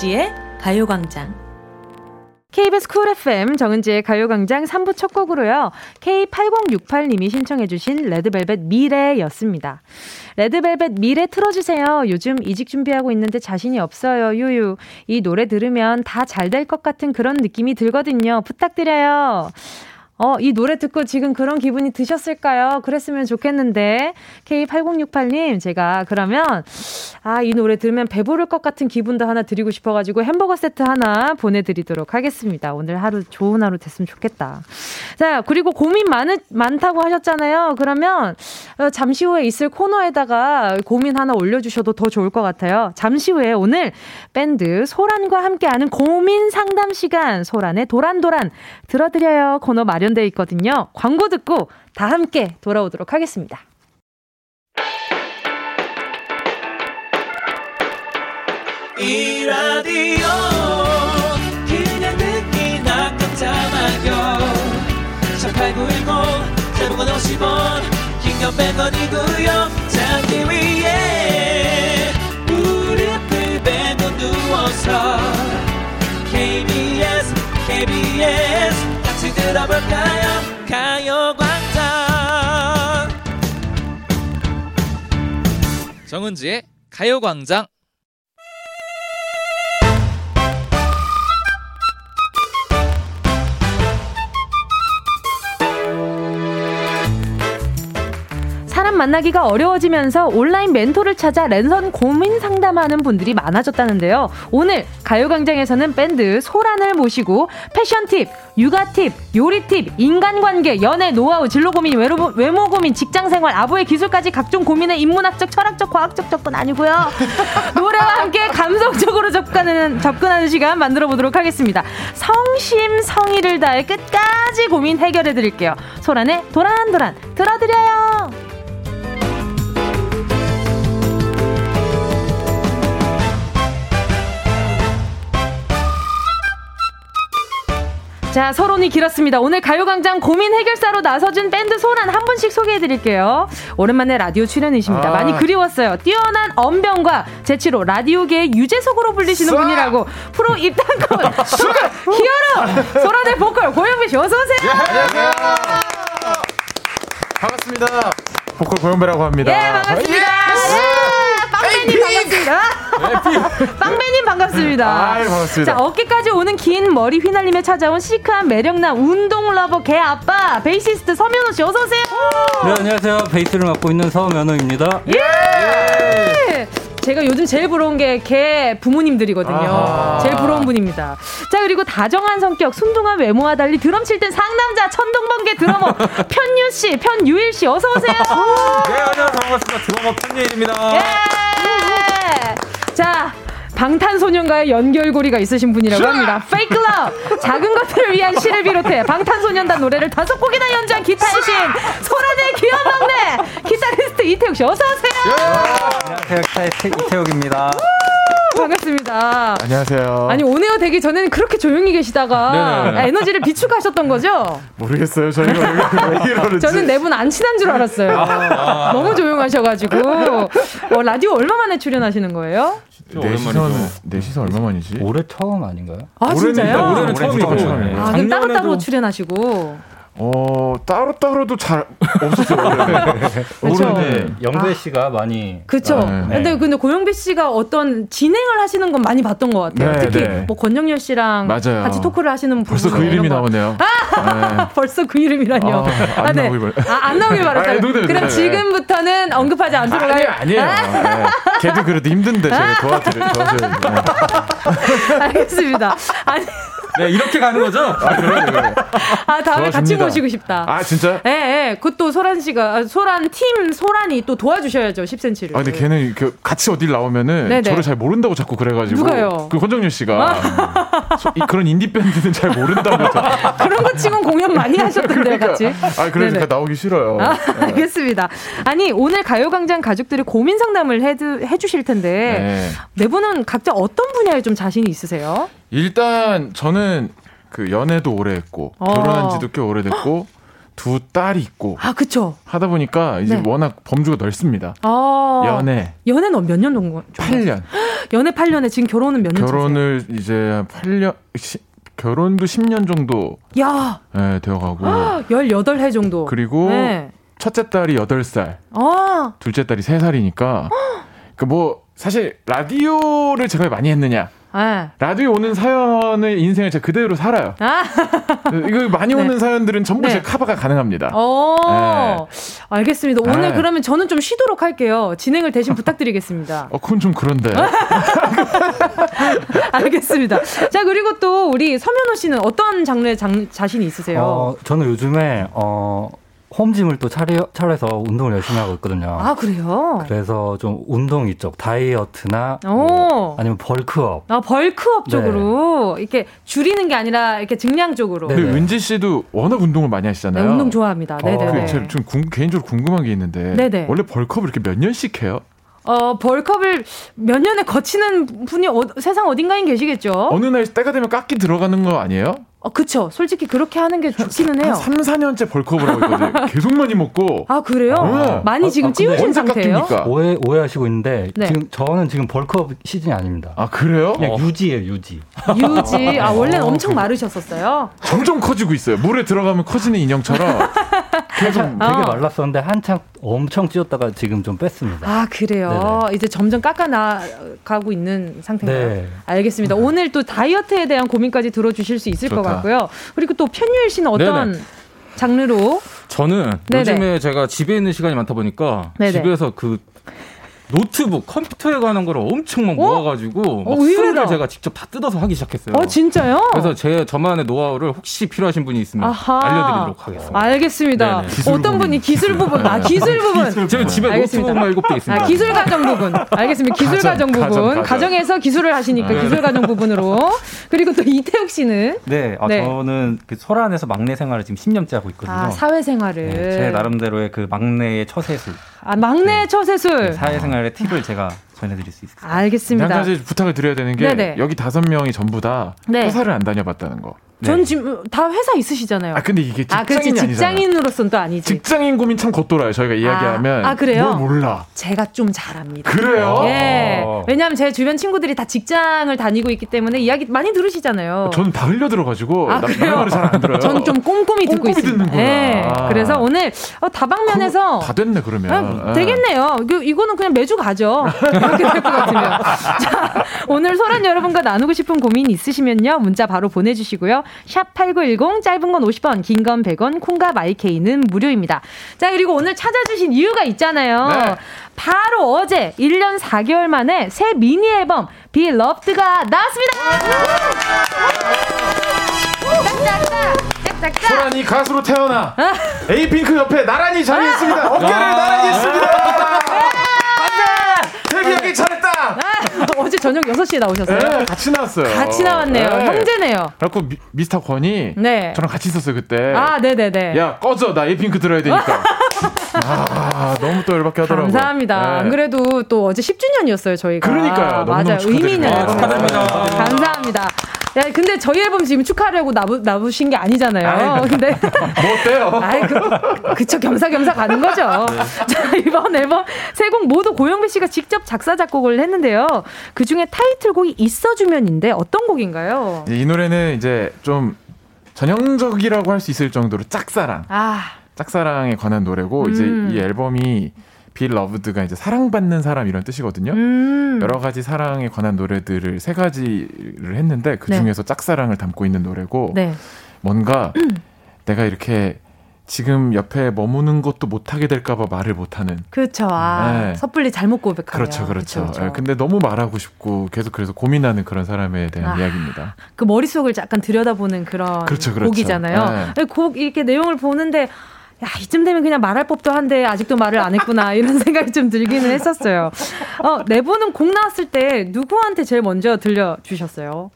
정은지의 가요광장. KBS 쿨 FM 정은지의 가요광장 3부 첫 곡으로요. K8068님이 신청해주신 레드벨벳 미래였습니다. 레드벨벳 미래 틀어주세요. 요즘 이직 준비하고 있는데 자신이 없어요. 유유. 이 노래 들으면 다 잘 될 것 같은 그런 느낌이 들거든요. 부탁드려요. 어, 이 노래 듣고 지금 그런 기분이 드셨을까요? 그랬으면 좋겠는데. K8068님, 제가 그러면, 아, 이 노래 들으면 배부를 것 같은 기분도 하나 드리고 싶어가지고 햄버거 세트 하나 보내드리도록 하겠습니다. 오늘 하루 좋은 하루 됐으면 좋겠다. 자, 그리고 고민 많, 많다고 하셨잖아요. 그러면, 어, 잠시 후에 있을 코너에다가 고민 하나 올려주셔도 더 좋을 것 같아요. 잠시 후에 오늘 밴드 소란과 함께하는 고민 상담 시간, 소란의 도란도란 들어드려요. 코너 마련 관련돼 있거든요. 광고 듣고 다 함께 돌아오도록 하겠습니다. 이 라디오 그냥 듣기나 깜짝마요 18910 대목원 50원 긴건 100원이고요 잠기 위에 무릎을 베고 누워서 KBS KBS 들어볼까요? 가요광장. 정은지의 가요광장 만나기가 어려워지면서 온라인 멘토를 찾아 랜선 고민 상담하는 분들이 많아졌다는데요. 오늘 가요광장에서는 밴드 소란을 모시고 패션 팁, 육아 팁, 요리 팁, 인간관계, 연애, 노하우, 진로 고민, 외로, 외모 고민, 직장 생활, 아부의 기술까지 각종 고민의 인문학적, 철학적, 과학적 접근 아니고요. 노래와 함께 감성적으로 접근하는, 접근하는 시간 만들어 보도록 하겠습니다. 성심 성의를 다해 끝까지 고민 해결해 드릴게요. 소란의 도란도란 들어드려요. 자, 서론이 길었습니다. 오늘 가요광장 고민 해결사로 나서준 밴드 소란 한 분씩 소개해드릴게요. 오랜만에 라디오 출연이십니다. 아. 많이 그리웠어요. 뛰어난 언변과 재치로 라디오계의 유재석으로 불리시는 분이라고 프로 입단권 히어로 소란의 보컬 고영배 씨 어서 오세요. 예, 안녕하세요. 반갑습니다. 보컬 고영배라고 합니다. 예, 반갑습니다. 예, 빵맨님 반갑습니다. 빵맨님 반갑습니다. 아유, 반갑습니다. 자, 어깨까지 오는 긴 머리 휘날리며 찾아온 시크한 매력남 운동 lover 개 아빠 베이시스트 서면호 씨 어서 오세요. 네, 안녕하세요. 베이스를 맡고 있는 서면호입니다. 예! 예! 제가 요즘 제일 부러운 게 개 부모님들이거든요. 아하. 제일 부러운 분입니다. 자, 그리고 다정한 성격, 순둥한 외모와 달리 드럼 칠 땐 상남자, 천둥번개 드러머, 편유 씨, 편유일 씨, 어서오세요. 네, 안녕하세요. 반갑습니다. 드러머 편유일입니다. 예! 자, 방탄소년과의 연결고리가 있으신 분이라고 합니다. Fake Love! 작은 것들을 위한 시를 비롯해 방탄소년단 노래를 다섯 곡이나 연주한 기타의 신! 소란의 귀여운 막내! 기타리스트 이태욱 씨, 어서오세요! 예! 안녕하세요. 기타리스트 이태욱입니다. 반갑습니다. 안녕하세요. 아니 오네어 되기 전에는 그렇게 조용히 계시다가 네네. 에너지를 비축하셨던 거죠? 모르겠어요. 저희가 저는 네 분 안 친한 줄 알았어요. 아~ 너무 조용하셔가지고 어, 라디오 얼마 만에 출연하시는 거예요? 네 시선 네 시선 얼마 만이지? 올해 처음 아닌가요? 아 진짜요? 올해는 처음이고. 아, 그럼 따로따로 출연하시고. 어 따로 따로도 잘 없었어요. 그렇죠. 영배 씨가 많이 그렇죠. 네. 근데 근데 고영배 씨가 어떤 진행을 하시는 건 많이 봤던 것 같아요. 네, 특히 네. 뭐 권영열 씨랑 맞아요. 같이 토크를 하시는 벌써 그 이름이 나오네요. 아, 네. 벌써 그 이름이라뇨. 아, 안 아, 네. 나오길 바 아, 안 나오길 바랐어요. 아, 그럼 네. 지금부터는 언급하지 않도록 아니에요. 아니에요. 네. 걔도 그래도 힘든데 제가 도와드릴 도와줘야 알겠습니다. 아니. 네, 이렇게 가는 거죠? 아, 그래요. 아, 다음에 같이 모시고 싶다. 아, 진짜? 예, 예. 그것도 소란 씨가, 아, 소란 팀, 소란이 또 도와주셔야죠, 10cm를. 아, 근데 걔는 그 같이 어딜 나오면은 네네. 저를 잘 모른다고 자꾸 그래가지고. 누가요? 그 권정열 씨가. 아. 소, 이, 그런 인디밴드는 잘 모른다고. 그런 거 치곤 공연 많이 하셨던데요, 그러니까. 같이. 아, 그래서 제가 나오기 싫어요. 아, 네. 알겠습니다. 아니, 오늘 가요광장 가족들이 고민 상담을 해, 해주실 텐데. 네. 네 분은 각자 어떤 분야에 좀 자신이 있으세요? 일단 저는 그 연애도 오래 했고 어. 결혼한 지도 꽤 오래됐고 두 딸이 있고 아 그쵸 하다 보니까 이제 네. 워낙 범주가 넓습니다. 어. 연애 연애는 몇 년 정도? 8년. 연애 8년에 지금 결혼은 몇 년? 결혼을 차세요? 이제 8년 시, 결혼도 10년 정도 야. 네, 되어가고 18해 정도. 그리고 네. 첫째 딸이 8살. 어. 둘째 딸이 3살이니까 그뭐 사실 라디오를 제가 많이 했느냐? 네. 라디오 오는 사연의 인생을 제가 그대로 살아요. 아. 이거 많이 네. 오는 사연들은 전부 네. 제 카바가 가능합니다. 오, 네. 알겠습니다. 오늘 네. 그러면 저는 좀 쉬도록 할게요. 진행을 대신 부탁드리겠습니다. 어, 그건 좀 그런데. 알겠습니다. 자, 그리고 또 우리 서면호 씨는 어떤 장르에 장, 자신이 있으세요? 어, 저는 요즘에, 어, 홈짐을 또 차려, 차려서 운동을 열심히 하고 있거든요. 아, 그래요? 그래서 좀 운동 이쪽, 다이어트나 뭐 아니면 벌크업. 아, 벌크업 네. 쪽으로 이렇게 줄이는 게 아니라 이렇게 증량 쪽으로. 근데 은지 씨도 워낙 운동을 많이 하시잖아요. 네, 운동 좋아합니다. 네네. 어, 그, 좀 궁, 개인적으로 궁금한 게 있는데. 네네. 원래 벌크업을 이렇게 몇 년씩 해요? 어, 벌컵을 몇 년에 거치는 분이 어, 세상 어딘가에 계시겠죠? 어느 날 때가 되면 깎기 들어가는 거 아니에요? 어, 그쵸. 솔직히 그렇게 하는 게 좋기는 해요. 3, 4년째 벌크업을 하고 있거든요. 계속 많이 먹고. 아, 그래요? 네. 많이 아, 지금 아, 찌우신 상태예요? 오해, 오해하시고 있는데, 네. 지금 저는 지금 벌크업 시즌이 아닙니다. 아, 그래요? 그냥 어. 유지예요, 유지. 유지. 아, 원래는 엄청 마르셨었어요? 점점 커지고 있어요. 물에 들어가면 커지는 인형처럼. 계속 되게 말랐었는데, 한창 엄청 찌웠다가 지금 좀 뺐습니다. 아, 그래요? 네네. 이제 점점 깎아 나가고 있는 상태인가요? 네. 알겠습니다. 오늘 또 다이어트에 대한 고민까지 들어주실 수 있을 좋다. 것 같고요. 그리고 또 편유일 씨는 어떤 네네. 장르로? 저는 네네. 요즘에 제가 집에 있는 시간이 많다 보니까 네네. 집에서 그 노트북 컴퓨터에 관한 거를 엄청 막 어? 모아가지고 어, 술을 제가 직접 다 뜯어서 하기 시작했어요. 어 진짜요? 그래서 제 저만의 노하우를 혹시 필요하신 분이 있으면 아하. 알려드리도록 하겠습니다. 알겠습니다. 어떤 분이 기술 부분, 아 기술 부분. 제가 집에 알겠습니다. 노트북만 7개 있습니다. 아, 기술 가정 부분. 알겠습니다. 기술 가정, 가정 부분. 가정, 에서 기술을 하시니까 네. 기술 가정 부분으로. 그리고 또 이태욱 씨는 네, 아, 네. 저는 그 소란에서 막내 생활을 지금 10년째 하고 있거든요. 아, 사회 생활을. 네, 제 나름대로의 그 막내의 처세술. 아, 막내 네. 처세술. 네, 사회생활의 팁을 제가 전해드릴 수 있습니다. 알겠습니다. 한 가지 부탁을 드려야 되는 게 네네. 여기 다섯 명이 전부 다 네. 회사를 안 다녀봤다는 거. 전 네. 지금 다 회사 있으시잖아요. 아 근데 이게 직장인이 아, 그렇지, 직장인으로서는 또 아니지. 직장인 고민 참 겉돌아요. 저희가 이야기하면. 아, 아 그래요? 몰라. 제가 좀 잘합니다. 그래요? 예. 어. 왜냐하면 제 주변 친구들이 다 직장을 다니고 있기 때문에 이야기 많이 들으시잖아요. 저는 다 흘려 들어가지고 아, 그래요? 말을 잘 안 들어요. 저는 좀 꼼꼼히 듣고 꼼꼼히 있습니다. 예. 아. 그래서 오늘 어, 다방면에서 다 됐네 그러면. 아, 되겠네요. 이 이거는 그냥 매주 가죠. 이렇게 될 것 같으면. 자, 오늘 소란 여러분과 나누고 싶은 고민 있으시면요. 문자 바로 보내주시고요. 샵8910 10 짧은 건 50원, 긴 건 100원, 콩과 마이케이는 무료입니다. 자, 그리고 오늘 찾아주신 이유가 있잖아요. 네. 바로 어제 1년 4개월 만에 새 미니 앨범 Beloved가 나왔습니다. 소란이 가수로 태어나 아. 에이핑크 옆에 나란히 자리 있습니다. 어깨를 나란히 했습니다. 데뷔하기 잘했다. 아, 어제 저녁 6시에 나오셨어요? 네, 같이 나왔어요. 같이 나왔네요. 네. 형제네요. 그래갖고 미, 스터 권이 네. 저랑 같이 있었어요, 그때. 아, 네네네. 야, 꺼져. 나 에이핑크 들어야 되니까. 아, 너무 또 열받게 하더라고요. 감사합니다. 네. 안 그래도 또 어제 10주년이었어요, 저희가. 그러니까요. 맞아요. 의미 있는 앨범. 축하드립니다. 감사합니다. 야, 근데 저희 앨범 지금 축하하려고 나부, 나부신 게 아니잖아요. 아이, 근데. 뭐 어때요? 아이, 그, 그쵸. 겸사겸사 가는 거죠. 네. 자, 이번 앨범 세 곡 모두 고영배 씨가 직접 작사, 작곡을 했는데요. 그 중에 타이틀곡이 있어주면인데 어떤 곡인가요? 이 노래는 이제 좀 전형적이라고 할 수 있을 정도로 짝사랑. 아. 짝사랑에 관한 노래고, 음. 이제 이 앨범이 빌 러브드가 이제 사랑받는 사람 이런 뜻이거든요. 음. 여러 가지 사랑에 관한 노래들을 세 가지를 했는데 그 네. 중에서 네. 짝사랑을 담고 있는 노래고 네. 뭔가 음. 내가 이렇게 지금 옆에 머무는 것도 못하게 될까봐 말을 못하는. 그렇죠. 아, 네. 섣불리 잘못 고백하네요. 그렇죠, 그렇죠. 그렇죠, 그렇죠. 근데 너무 말하고 싶고 계속 그래서 고민하는 그런 사람에 대한 아, 이야기입니다. 그 머릿속을 약간 들여다보는 그런 그렇죠, 그렇죠. 곡이잖아요. 네. 곡 이렇게 내용을 보는데 야, 이쯤 되면 그냥 말할 법도 한데 아직도 말을 안 했구나 이런 생각이 좀 들기는 했었어요. 어, 네 분은 곡 나왔을 때 누구한테 제일 먼저 들려주셨어요?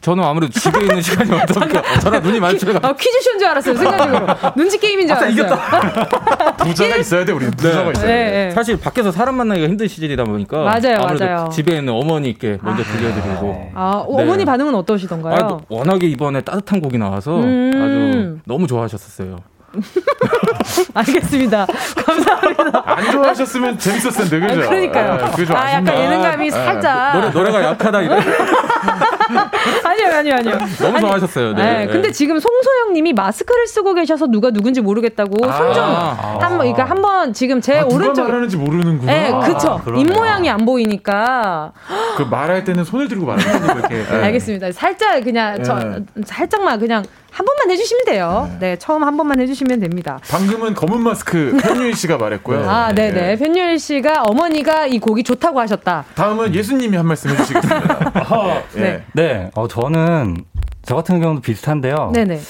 저는 아무래도 집에 있는 시간이 많다 보니까 저랑 눈이 마주쳐가 아, 퀴즈쇼인 줄 알았어요. 순간적으로. 눈치 게임인 줄 알았어요. 이겼다. 부자가 있어야 돼, 우리. 부자가 네. 있어야 돼. 네, 네. 사실 밖에서 사람 만나기가 힘든 시즌이다 보니까 맞아요, 맞아요. 집에 있는 어머니께 먼저 아, 들려드리고. 아, 네. 어머니 반응은 어떠시던가요? 아, 워낙에 이번에 따뜻한 곡이 나와서 음~ 아주 너무 좋아하셨었어요. 알겠습니다. 감사합니다. 안 좋아하셨으면 재밌었을 텐데, 그죠? 그러니까요. 아, 그죠? 아, 약간 예능감이 네. 살짝. 노래, 노래가 약하다, 이래. 아니요, 아니요, 아니요. 너무 좋아하셨어요. 네. 네. 근데 지금 송소영 님이 마스크를 쓰고 계셔서 누가 누군지 모르겠다고 아~ 손좀 아~ 한번, 그러니까 한번 지금 제 아, 오른쪽. 누가 말하는지 모르는구나. 네, 그쵸. 아, 입모양이 안 보이니까. 그 말할 때는 손을 들고 말하는 거죠, 이렇게. 네. 알겠습니다. 살짝 그냥, 저, 살짝만 그냥 한 번만 해주시면 돼요. 네. 네, 처음 한 번만 해주시면 됩니다. 방금은 검은 마스크 편유일 씨가 말했고요. 아, 네네. 네. 편유일 씨가 어머니가 이 곡이 좋다고 하셨다. 다음은 예수님이 한 말씀 해주시겠습니다. 네. 네. 네. 어, 저는 저 같은 경우도 비슷한데요. 네네.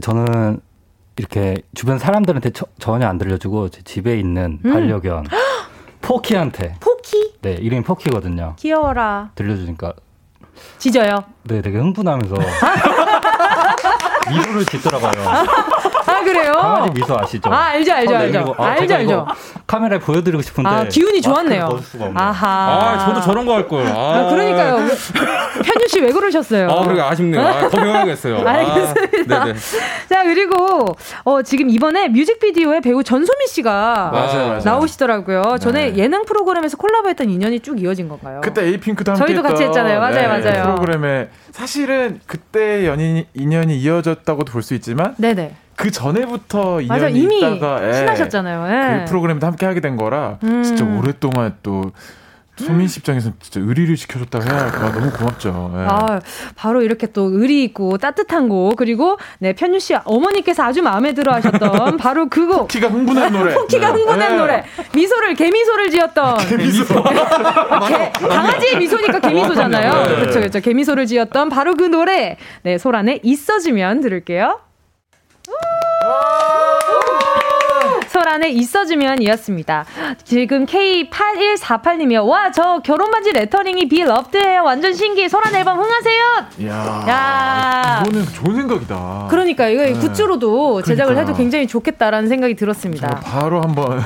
저는 이렇게 주변 사람들한테 처, 전혀 안 들려주고 제 집에 있는 음. 반려견 포키한테 포키? 네 이름이 포키거든요. 귀여워라. 들려주니까 짖어요. 네, 되게 흥분하면서 미소를 짓더라고요. 아 그래요? 강아지 미소 아시죠? 아 알죠 알죠 알죠. 아, 알죠 알죠. 카메라에 보여드리고 싶은데 아 기운이 좋았네요. 아하. 아 저도 저런 거 할 걸. 아. 아, 그러니까요. 편유 씨 왜 그러셨어요? 아 그러게 아쉽네요. 아, 더 배워야겠어요. 아, 알겠습니다. 네네. 자 그리고 어, 지금 이번에 뮤직비디오에 배우 전소미 씨가 맞아요, 맞아요. 나오시더라고요. 전에 네. 예능 프로그램에서 콜라보했던 인연이 쭉 이어진 건가요? 그때 에이핑크도 함께 저희도 같이 했잖아요. 맞아요 네, 맞아요. 프로그램에 사실은 그때 연인 인연이 이어졌다고도 볼 수 있지만 네네. 그 전에부터 맞아, 이미 있다가 예, 친하셨잖아요. 예. 그 프로그램도 함께 하게 된 거라 음. 진짜 오랫동안 또 소민 씨 입장에서는 진짜 의리를 시켜줬다고 해야 할까 너무 고맙죠. 네. 아, 바로 이렇게 또 의리 있고 따뜻한 곡 그리고 네 편유 씨 어머니께서 아주 마음에 들어하셨던 바로 그곡 포키가 흥분한 노래. 포키가 네. 흥분한 네. 노래. 미소를 개미소를 지었던. 개미소. 개, 강아지의 미소니까 개미소잖아요. 네. 그렇죠, 그렇죠. 개미소를 지었던 바로 그 노래. 네 소란에 있어주면 들을게요. 소란에 있어주면 이었습니다. 지금 K8148님이요. 와, 저 결혼 반지 lettering이 Beloved예요. 완전 신기해. 소란 앨범 흥하세요. 이야. 야. 이거는 좋은 생각이다. 그러니까 이거 네. 굿즈로도 제작을 그러니까. 해도 굉장히 좋겠다라는 생각이 들었습니다. 바로 한번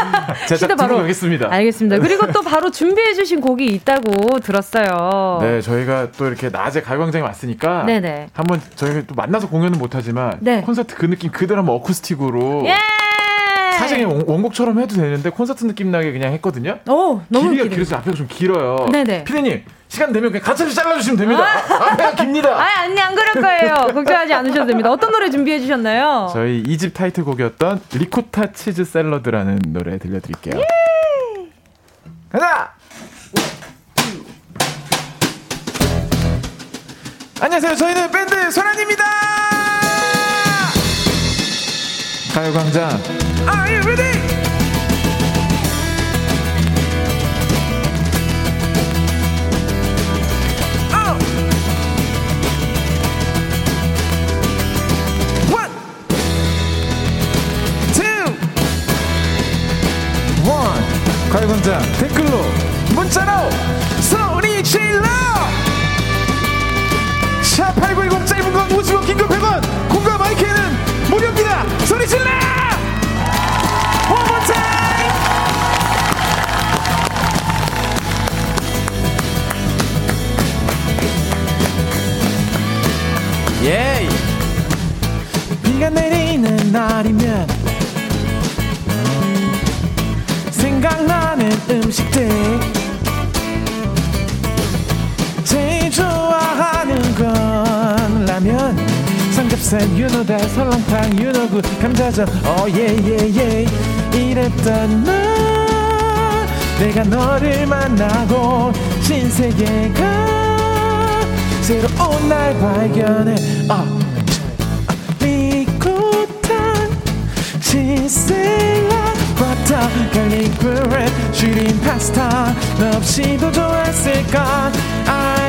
제작 바로 하겠습니다. 알겠습니다. 그리고 또 바로 준비해주신 곡이 있다고 들었어요. 네, 저희가 또 이렇게 낮에 가요광장에 왔으니까 네네. 한번 저희가 또 만나서 공연은 못하지만 네. 콘서트 그 느낌 그대로 한번 어쿠스틱으로 예! 사실 원곡처럼 해도 되는데 콘서트 느낌 나게 그냥 했거든요. 오, 너무 길이가 길어서 앞에가 좀 길어요. 네네. 피디님 시간 되면 그냥 가차를 잘라주시면 됩니다. 아, 앞에가 깁니다. 아, 아니 안 그럴 거예요. 걱정하지 않으셔도 됩니다. 어떤 노래 준비해 주셨나요? 저희 2집 타이틀곡이었던 리코타 치즈 샐러드라는 노래 들려드릴게요. 예! 가자. 안녕하세요. 저희는 밴드 소란입니다. 가요광장. Are you ready? Oh. 가요광장 댓글로 문자로 소리 질러! 샵8910 짧은 건 소리 질러 One more time 예 비가 내리는 날이면 생각나는 음식들 삼겹살 유노다 설렁탕 유노구 감자전. 어예예예. 이랬던 날 내가 너를 만나고 신세계가. 새로운 날 발견해. 아 리코탄. 신생아 바타 갈릭 브레드 슈린 파스타. 너 없이도 좋았을까? 알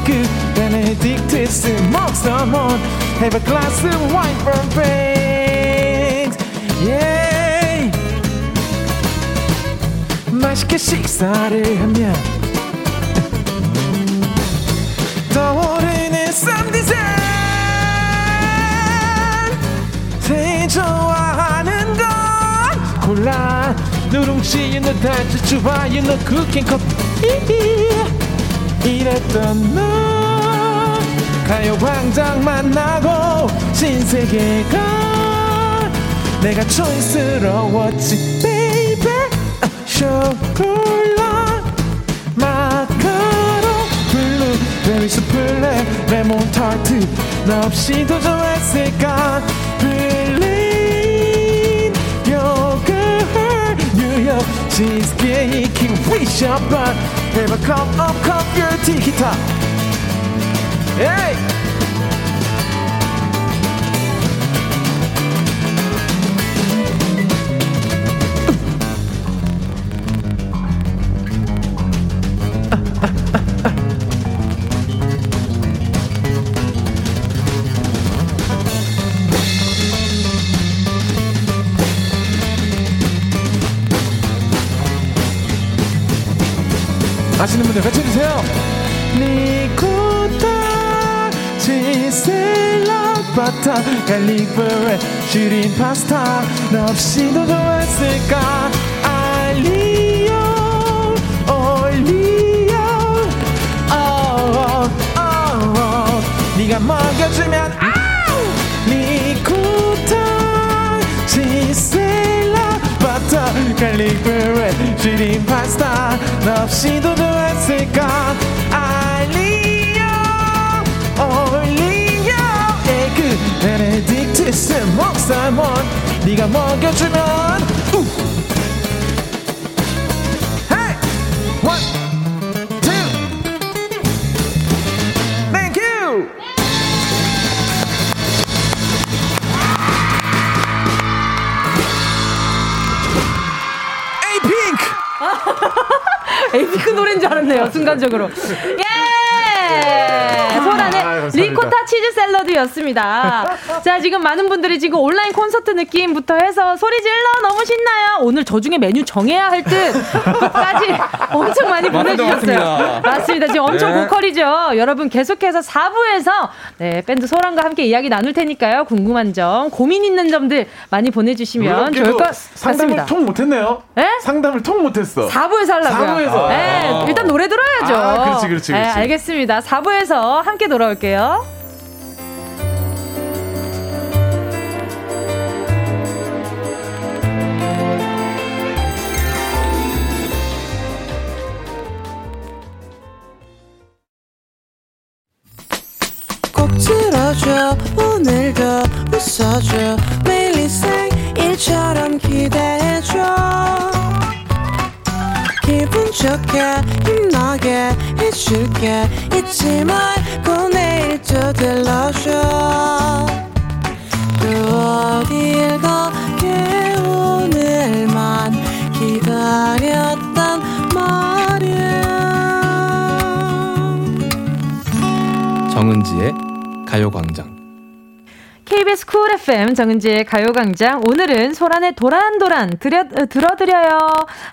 올리오 에그 베네딕트스 먹서몬 Have a glass of wine from France yeah 맛있게 식사를 하면 떠오르는 썸디젤 제일 좋아하는 건 콜라 누룽지 you know that 주바 you know 쿠킹 커피 이랬던 너. 가요광장 만나고 신세계가 내가 촌스러웠지 베이베 쇼콜라 마카롱 블루 베리 수플레 레몬 타르트 나 없이 도전했을까? 블린 요그 뉴욕 치즈케이크 위셔바 Have a cup of coffee 티키타 에 아시는 분들 같이 해주세요. 리코타 치셀라 바타 갈릭브레 슈린 파스타 너 없이도 좋았을까? 알리오 올리오 어, 어, 어, 네가 먹여주면 아우! 리코타 치셀라 바타 갈릭브레 슈린 파스타 너 없이도 좋았을까? 알리오 올리오 에그 베네딕트 스 목 살몬 네가 먹여주면 에이핑크 노래인 줄 알았네요, 순간적으로. 예! 리코타 치즈 샐러드였습니다. 자, 지금 많은 분들이 지금 온라인 콘서트 느낌부터 해서 소리 질러 너무 신나요. 오늘 저 중에 메뉴 정해야 할 듯까지 엄청 많이 보내주셨어요. 맞습니다. 지금 엄청 네. 보컬이죠. 여러분 계속해서 4부에서 네, 밴드 소란과 함께 이야기 나눌 테니까요. 궁금한 점, 고민 있는 점들 많이 보내주시면 좋을 것 상담을 같습니다. 통 못했네요. 네? 상담을 통 못했어. 4부에서 하려고요. 4부에서. 네, 아. 일단 노래 들어야죠. 아, 그렇지, 그렇지, 그렇지. 네, 알겠습니다. 4부에서 함께 돌아올게요. 꼭 들어줘 오늘도 웃어줘 매일 일상일처럼 기대해줘. 기분 좋게 힘나게 해줄게. 잊지 말고 내 일또 들러줘 또 어딜 가게 오늘만 기다렸단 말이야 정은지의 가요광장. KBS Cool FM 정은지의 가요광장 오늘은 소란의 도란도란 들여, 어, 들어드려요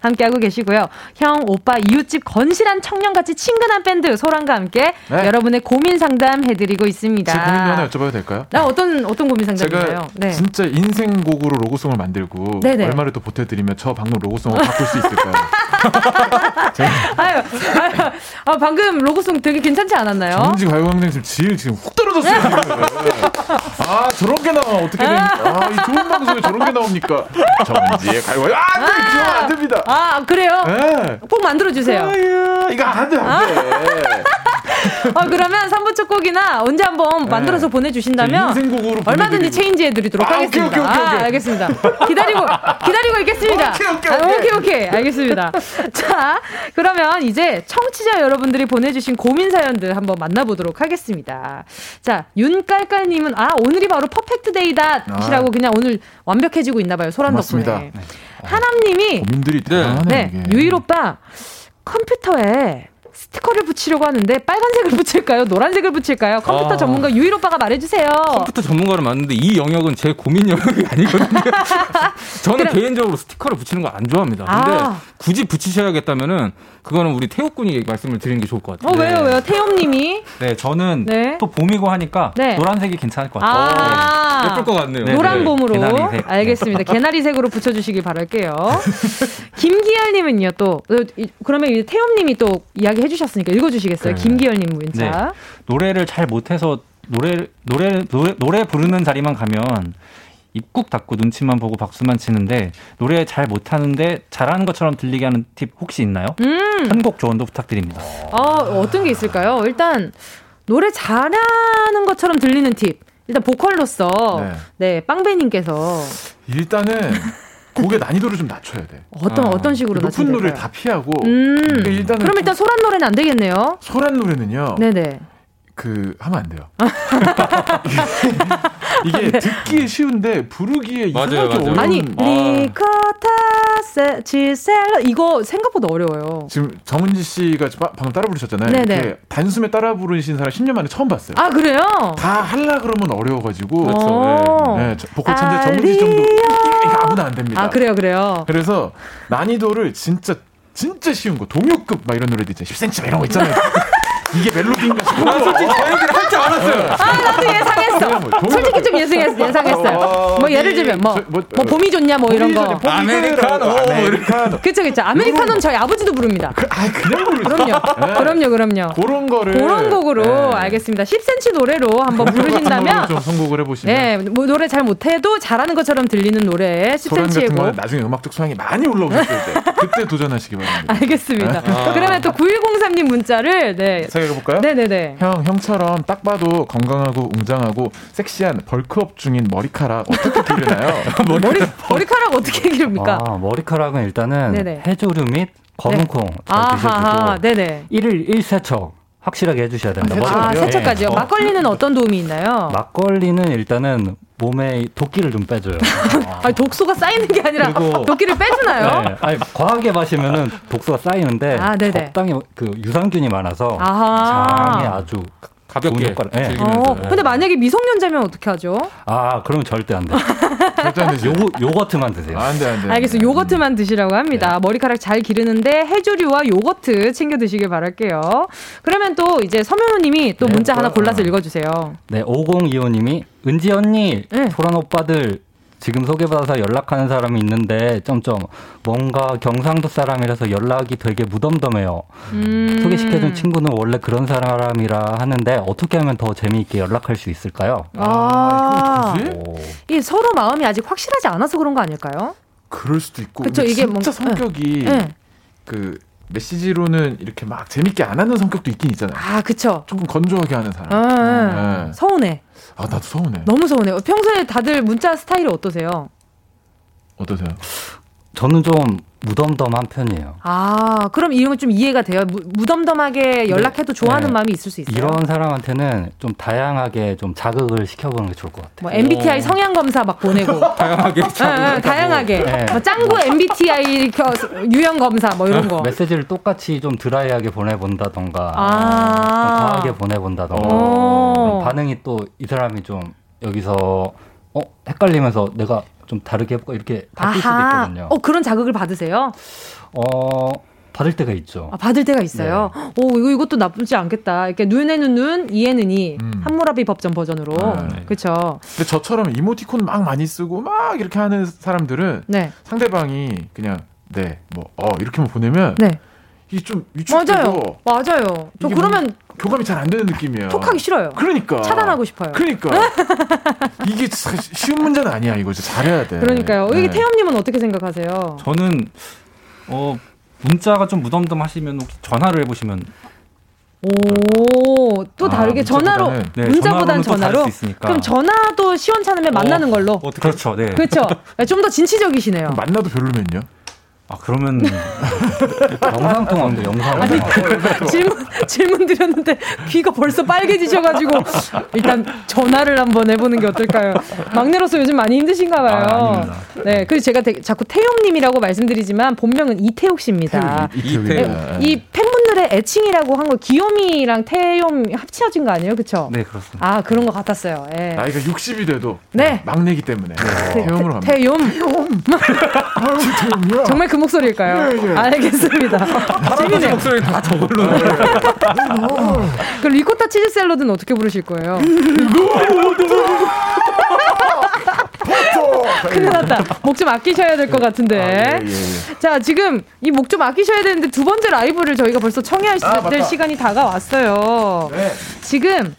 함께하고 계시고요 형 오빠 이웃집 건실한 청년같이 친근한 밴드 소란과 함께 네. 여러분의 고민 상담 해드리고 있습니다 제 고민 하나 여쭤봐도 될까요? 나 어떤 어떤 고민 상담인가요? 제가 진짜 인생곡으로 로고송을 만들고 네네. 얼마를 또 보태드리면 저 방금 로고송을 바꿀 수 있을까요? 아유, 아유 아, 방금 로고송 되게 괜찮지 않았나요? 정지 가요광장 지금 질 지금 훅 떨어졌어요. 지금. 아 저런 게 나와 어떻게 된? 아 이 좋은 방송에 저런 게 나옵니까? 정지의 가요광장 아, 안 돼, 그러면 안 됩니다. 아 그래요? 네. 꼭 만들어 주세요. 아야, 이거 안 돼, 안 돼. 어, 그러면 3부 첫 곡이나 언제 한번 네. 만들어서 보내주신다면 인생곡으로 얼마든지 보내드리고. 체인지 해드리도록 아, 하겠습니다. 오케이, 오케이, 오케이, 아, 오케이. 알겠습니다. 기다리고, 기다리고 있겠습니다. 오케이, 오케이, 아, 오케이. 오케이, 오케이. 알겠습니다. 자, 그러면 이제 청취자 여러분들이 보내주신 고민 사연들 한번 만나보도록 하겠습니다. 자, 윤깔깔님은, 아, 오늘이 바로 Perfect Day다. 시라고 그냥 오늘 완벽해지고 있나봐요. 소란 아. 고맙습니다. 덕분에. 하남님이, 고민들이 대단하네. 네. 유일 오빠 컴퓨터에 스티커를 붙이려고 하는데 빨간색을 붙일까요? 노란색을 붙일까요? 컴퓨터 아. 전문가 유일 오빠가 말해주세요. 컴퓨터 전문가를 맞는데 이 영역은 제 고민 영역이 아니거든요. 저는 그럼- 개인적으로 스티커를 붙이는 거 안 좋아합니다. 근데 아. 굳이 붙이셔야겠다면은 그거는 우리 태욱 군이 말씀을 드리는 게 좋을 것 같아요. 어 왜요 왜요? 태용님이 네, 저는 네. 또 봄이고 하니까 네. 노란색이 괜찮을 것 같아요. 아 예쁠 것 같네요. 네, 노란 네. 봄으로 개나리색. 알겠습니다. 개나리색으로 붙여주시길 바랄게요. 김기열님은요 또 어, 이- 그러면 이제 태용님이 또 이야기 해주셨으니까 읽어주시겠어요? 네. 김기열님 문자. 네. 노래를 잘 못해서 노래 노래 노래 노래 부르는 자리만 가면 입국 닫고 눈치만 보고 박수만 치는데 노래 잘 못하는데 잘하는 것처럼 들리게 하는 팁 혹시 있나요? 음. 한곡 조언도 부탁드립니다. 어, 어떤 게 있을까요? 일단 노래 잘하는 것처럼 들리는 팁. 일단 보컬로서 네, 네 빵배님께서 일단은 곡의 난이도를 좀 낮춰야 돼. 어떤 어. 떤 식으로 높은 노래를 다 피하고. 음. 그러니까 일단 그럼 일단 소란 노래는 안 되겠네요. 소란 노래는요. 네네. 그 하면 안 돼요. 이게 네. 듣기 쉬운데 부르기에 맞아요, 맞아요. 어려운 아니 리코타 치셀러 이거 생각보다 어려워요. 지금 정은지 씨가 방금 따라 부르셨잖아요. 단숨에 따라 부르신 사람 10년 만에 처음 봤어요. 아 그래요? 다 할라 그러면 어려워가지고 그렇죠. 네. 네. 보컬 천재 정은지 정도 아무나 안 됩니다. 아 그래요, 그래요. 그래서 난이도를 진짜 진짜 쉬운 거 동요급 막 이런 노래도 있잖아요. 10cm 이런 거 있잖아요. 이게 멜로디인가 싶어. 나 솔직히 저 얘기를 할 줄 알았어요. 아, 나도 예상했어. 뭐 솔직히 좀 예상했, 예상했어요. 어, 뭐 예를 들면 뭐, 뭐, 뭐 봄이 좋냐 뭐 이런 거. 아메리카노. 아메리카노. 그쵸, 그쵸. 아메리카노는 저희 아버지도 부릅니다. 그, 아, 그냥 부르죠. 그럼요. 네. 그럼요, 그럼요. 그런 거를. 그런 곡으로 네. 알겠습니다. 10cm 노래로 한번 부르신다면. 좀 선곡을 해보시면. 네, 뭐 노래 잘 못해도 잘하는 것처럼 들리는 노래 10cm의 곡. 나중에 음악적 소양이 많이 올라오실 때 그때 도전하시기 바랍니다. 알겠습니다. 아. 그러면 또 9103님 문자를 네. 생각해 볼까요? 네네네. 형, 형처럼 딱 봐도 건강하고 웅장하고 섹시한 벌크업 중인 머리카락 어떻게 기르나요? 머리, 머리카락 어떻게 기릅니까? 아, 머리카락은 일단은 네네. 해조류 및 검은콩 네. 잘 드셔주고 네네. 1일 1세척 확실하게 해주셔야 된다. 아, 세척까지요? 네. 막걸리는 어떤 도움이 있나요? 막걸리는 일단은 몸에 도끼를 좀 빼줘요. 아니, 독소가 쌓이는 게 아니라 도끼를 빼주나요? 네. 아니, 과하게 마시면은 독소가 쌓이는데 아, 적당히 그 유산균이 많아서 아하. 장에 아주 가볍게 네. 어, 근데 만약에 미성년자면 어떻게 하죠? 아, 그러면 절대 안 돼. 절대 안 되죠. 요, 요거트만 드세요. 안 돼, 안 돼. 알겠어. 요거트만 드시라고 합니다. 네. 머리카락 잘 기르는데 해조류와 요거트 챙겨 드시길 바랄게요. 그러면 또 이제 서명우 님이 또 네, 문자 하나 골라서 읽어 주세요. 네, 5025 님이 은지 언니, 네. 소란 오빠들 지금 소개받아서 연락하는 사람이 있는데 점점 뭔가 경상도 사람이라서 연락이 되게 무덤덤해요. 음. 소개시켜준 친구는 원래 그런 사람이라 하는데 어떻게 하면 더 재미있게 연락할 수 있을까요? 아, 이 서로 마음이 아직 확실하지 않아서 그런 거 아닐까요? 그럴 수도 있고. 그쵸, 이게 진짜 뭔, 성격이 네. 그 메시지로는 이렇게 막 재밌게 안 하는 성격도 있긴 있잖아요. 아, 그쵸. 조금 건조하게 하는 사람. 아, 네. 서운해. 아, 나도 서운해. 너무 서운해. 평소에 다들 문자 스타일이 어떠세요? 어떠세요? 저는 좀 무덤덤한 편이에요. 아, 그럼 이런 건 좀 이해가 돼요. 무, 덤덤하게 연락해도 좋아하는 네. 마음이 있을 수 있어요. 이런 사람한테는 좀 다양하게 좀 자극을 시켜보는 게 좋을 것 같아요. 뭐 MBTI 성향 검사 막 보내고 다양하게, 네, 네, 다양하게. 네. 뭐 짱구 MBTI 유형 검사 뭐 이런 거. 메시지를 똑같이 좀 드라이하게 보내본다던가, 아~ 과하게 보내본다던가. 반응이 또 이 사람이 좀 여기서 어 헷갈리면서 내가 좀 다르게 해볼까 이렇게 바뀔 수도 있거든요. 어 그런 자극을 받으세요? 어 받을 때가 있죠. 아, 받을 때가 있어요. 네. 오 이거 이것도 나쁘지 않겠다. 이렇게 눈에는 눈, 이에는 이 음. 한무라비 법전 버전으로 네. 그렇죠. 근데 저처럼 이모티콘 막 많이 쓰고 막 이렇게 하는 사람들은 네. 상대방이 그냥 네 뭐 어 이렇게만 보내면 네. 이게 좀 위축되고 맞아요. 맞아요. 저 그러면 교감이 잘 안 되는 느낌이에요. 톡하기 싫어요. 그러니까 차단하고 싶어요. 그러니까 이게 쉬운 문제는 아니야. 이거 잘해야 돼. 그러니까요. 네. 여기 태엽님은 어떻게 생각하세요? 저는 어 문자가 좀 무덤덤하시면 혹시 전화를 해보시면 오, 또 아, 다르게 전화로 네, 문자보단 전화로. 그럼 전화도 시원찮으면 어, 만나는 걸로. 어, 그렇죠. 네. 그렇죠. 네, 좀더 진취적이시네요. 만나도 별로면요? 아 그러면 영상 통화인데 영상 아니 질문 질문 드렸는데 귀가 벌써 빨개지셔가지고 일단 전화를 한번 해보는 게 어떨까요? 막내로서 요즘 많이 힘드신가 봐요. 아, 네, 그리고 제가 되, 자꾸 태용님이라고 말씀드리지만 본명은 이태욱 씨입니다. 태욱, 이태욱. 네, 이 팬분들의 애칭이라고 한 거 귀요미랑 태용 합치어진 거 아니에요, 그렇죠? 네 그렇습니다. 아 그런 것 같았어요. 네. 나이가 60이 돼도 네 막내기 때문에 네. 태용으로 합니다. 태용. 정말 그 목소리일까요? 예, 예. 알겠습니다. 재미네요. 목소리 다 저걸로. 그럼 리코타 치즈 샐러드는 어떻게 부르실 거예요? 큰일 났다. 목 좀 아끼셔야 될 것 같은데. 아, 예, 예, 예. 자, 지금 이 목 좀 아끼셔야 되는데 두 번째 라이브를 저희가 벌써 청해야 아, 될 시간이 다가왔어요. 네. 지금,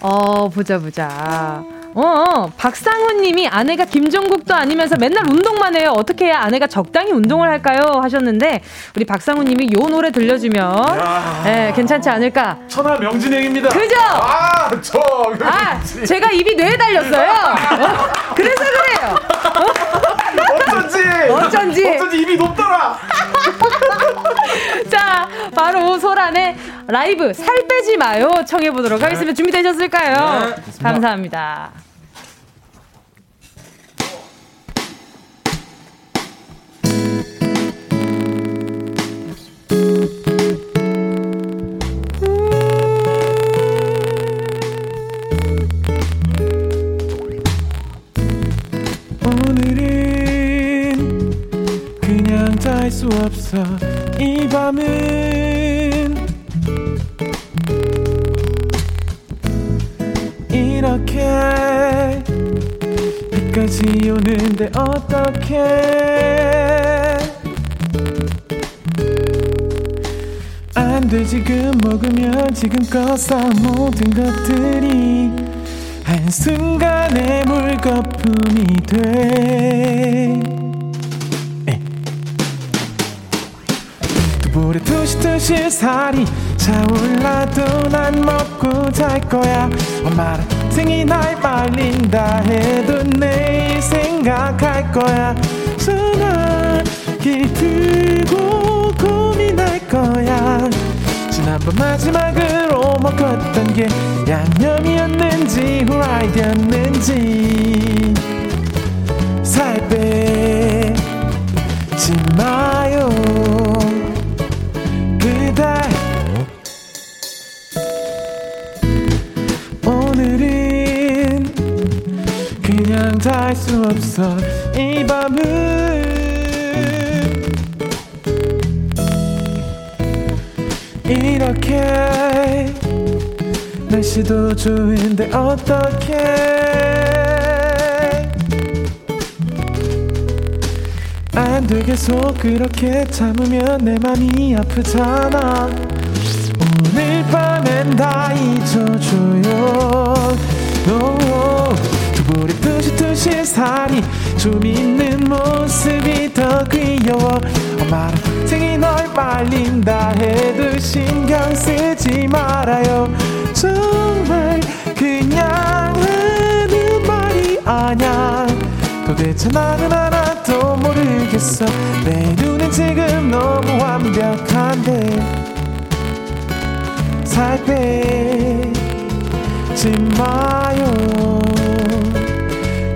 어, 보자, 보자. 어, 어. 박상훈 님이 아내가 김종국도 아니면서 맨날 운동만 해요. 어떻게 해야 아내가 적당히 운동을 할까요? 하셨는데, 우리 박상훈 님이 요 노래 들려주면, 예, 괜찮지 않을까? 천하 명진행입니다. 그죠? 아, 저. 아, 제가 입이 뇌에 달렸어요. 어? 그래서 그래요. 어쩐지. 어쩐지. 어쩐지 입이 높더라. 자, 바로 소란의 라이브 살 빼지 마요 청해 보도록 하겠습니다. 준비되셨을까요? 네, 감사합니다. 수 없어. 이 밤은 이렇게 비까지 오는데 어떻게 안돼 지금 먹으면 지금껏 쌓은 모든 것들이 한순간에 물거품이 돼 불에 투시투시 살이 차올라도 난 먹고 잘 거야. 엄마랑 생이 날 말린다 해도 내일 생각할 거야. 전화기 들고 고민할 거야. 지난번 마지막으로 먹었던 게 양념이었는지 후라이드였는지. 살 빼지 마요 그대 오늘은 그냥 잘 수 없어. 이 밤은 이렇게 날씨도 좋은데 어떡해 안 되겠어. 그렇게 참으면 내 맘이 아프잖아. 오늘 밤엔 다 잊어줘요. no. 두부리 뚜시뚜시 살이 좀 있는 모습이 더 귀여워. 엄마랑 생이 널 말린다 해도 신경 쓰지 말아요. 정말 그냥 하는 말이 아냐 도대체 나는 하나도 모르겠어. 내 눈은 지금 너무 완벽한데 살 빼지 마요.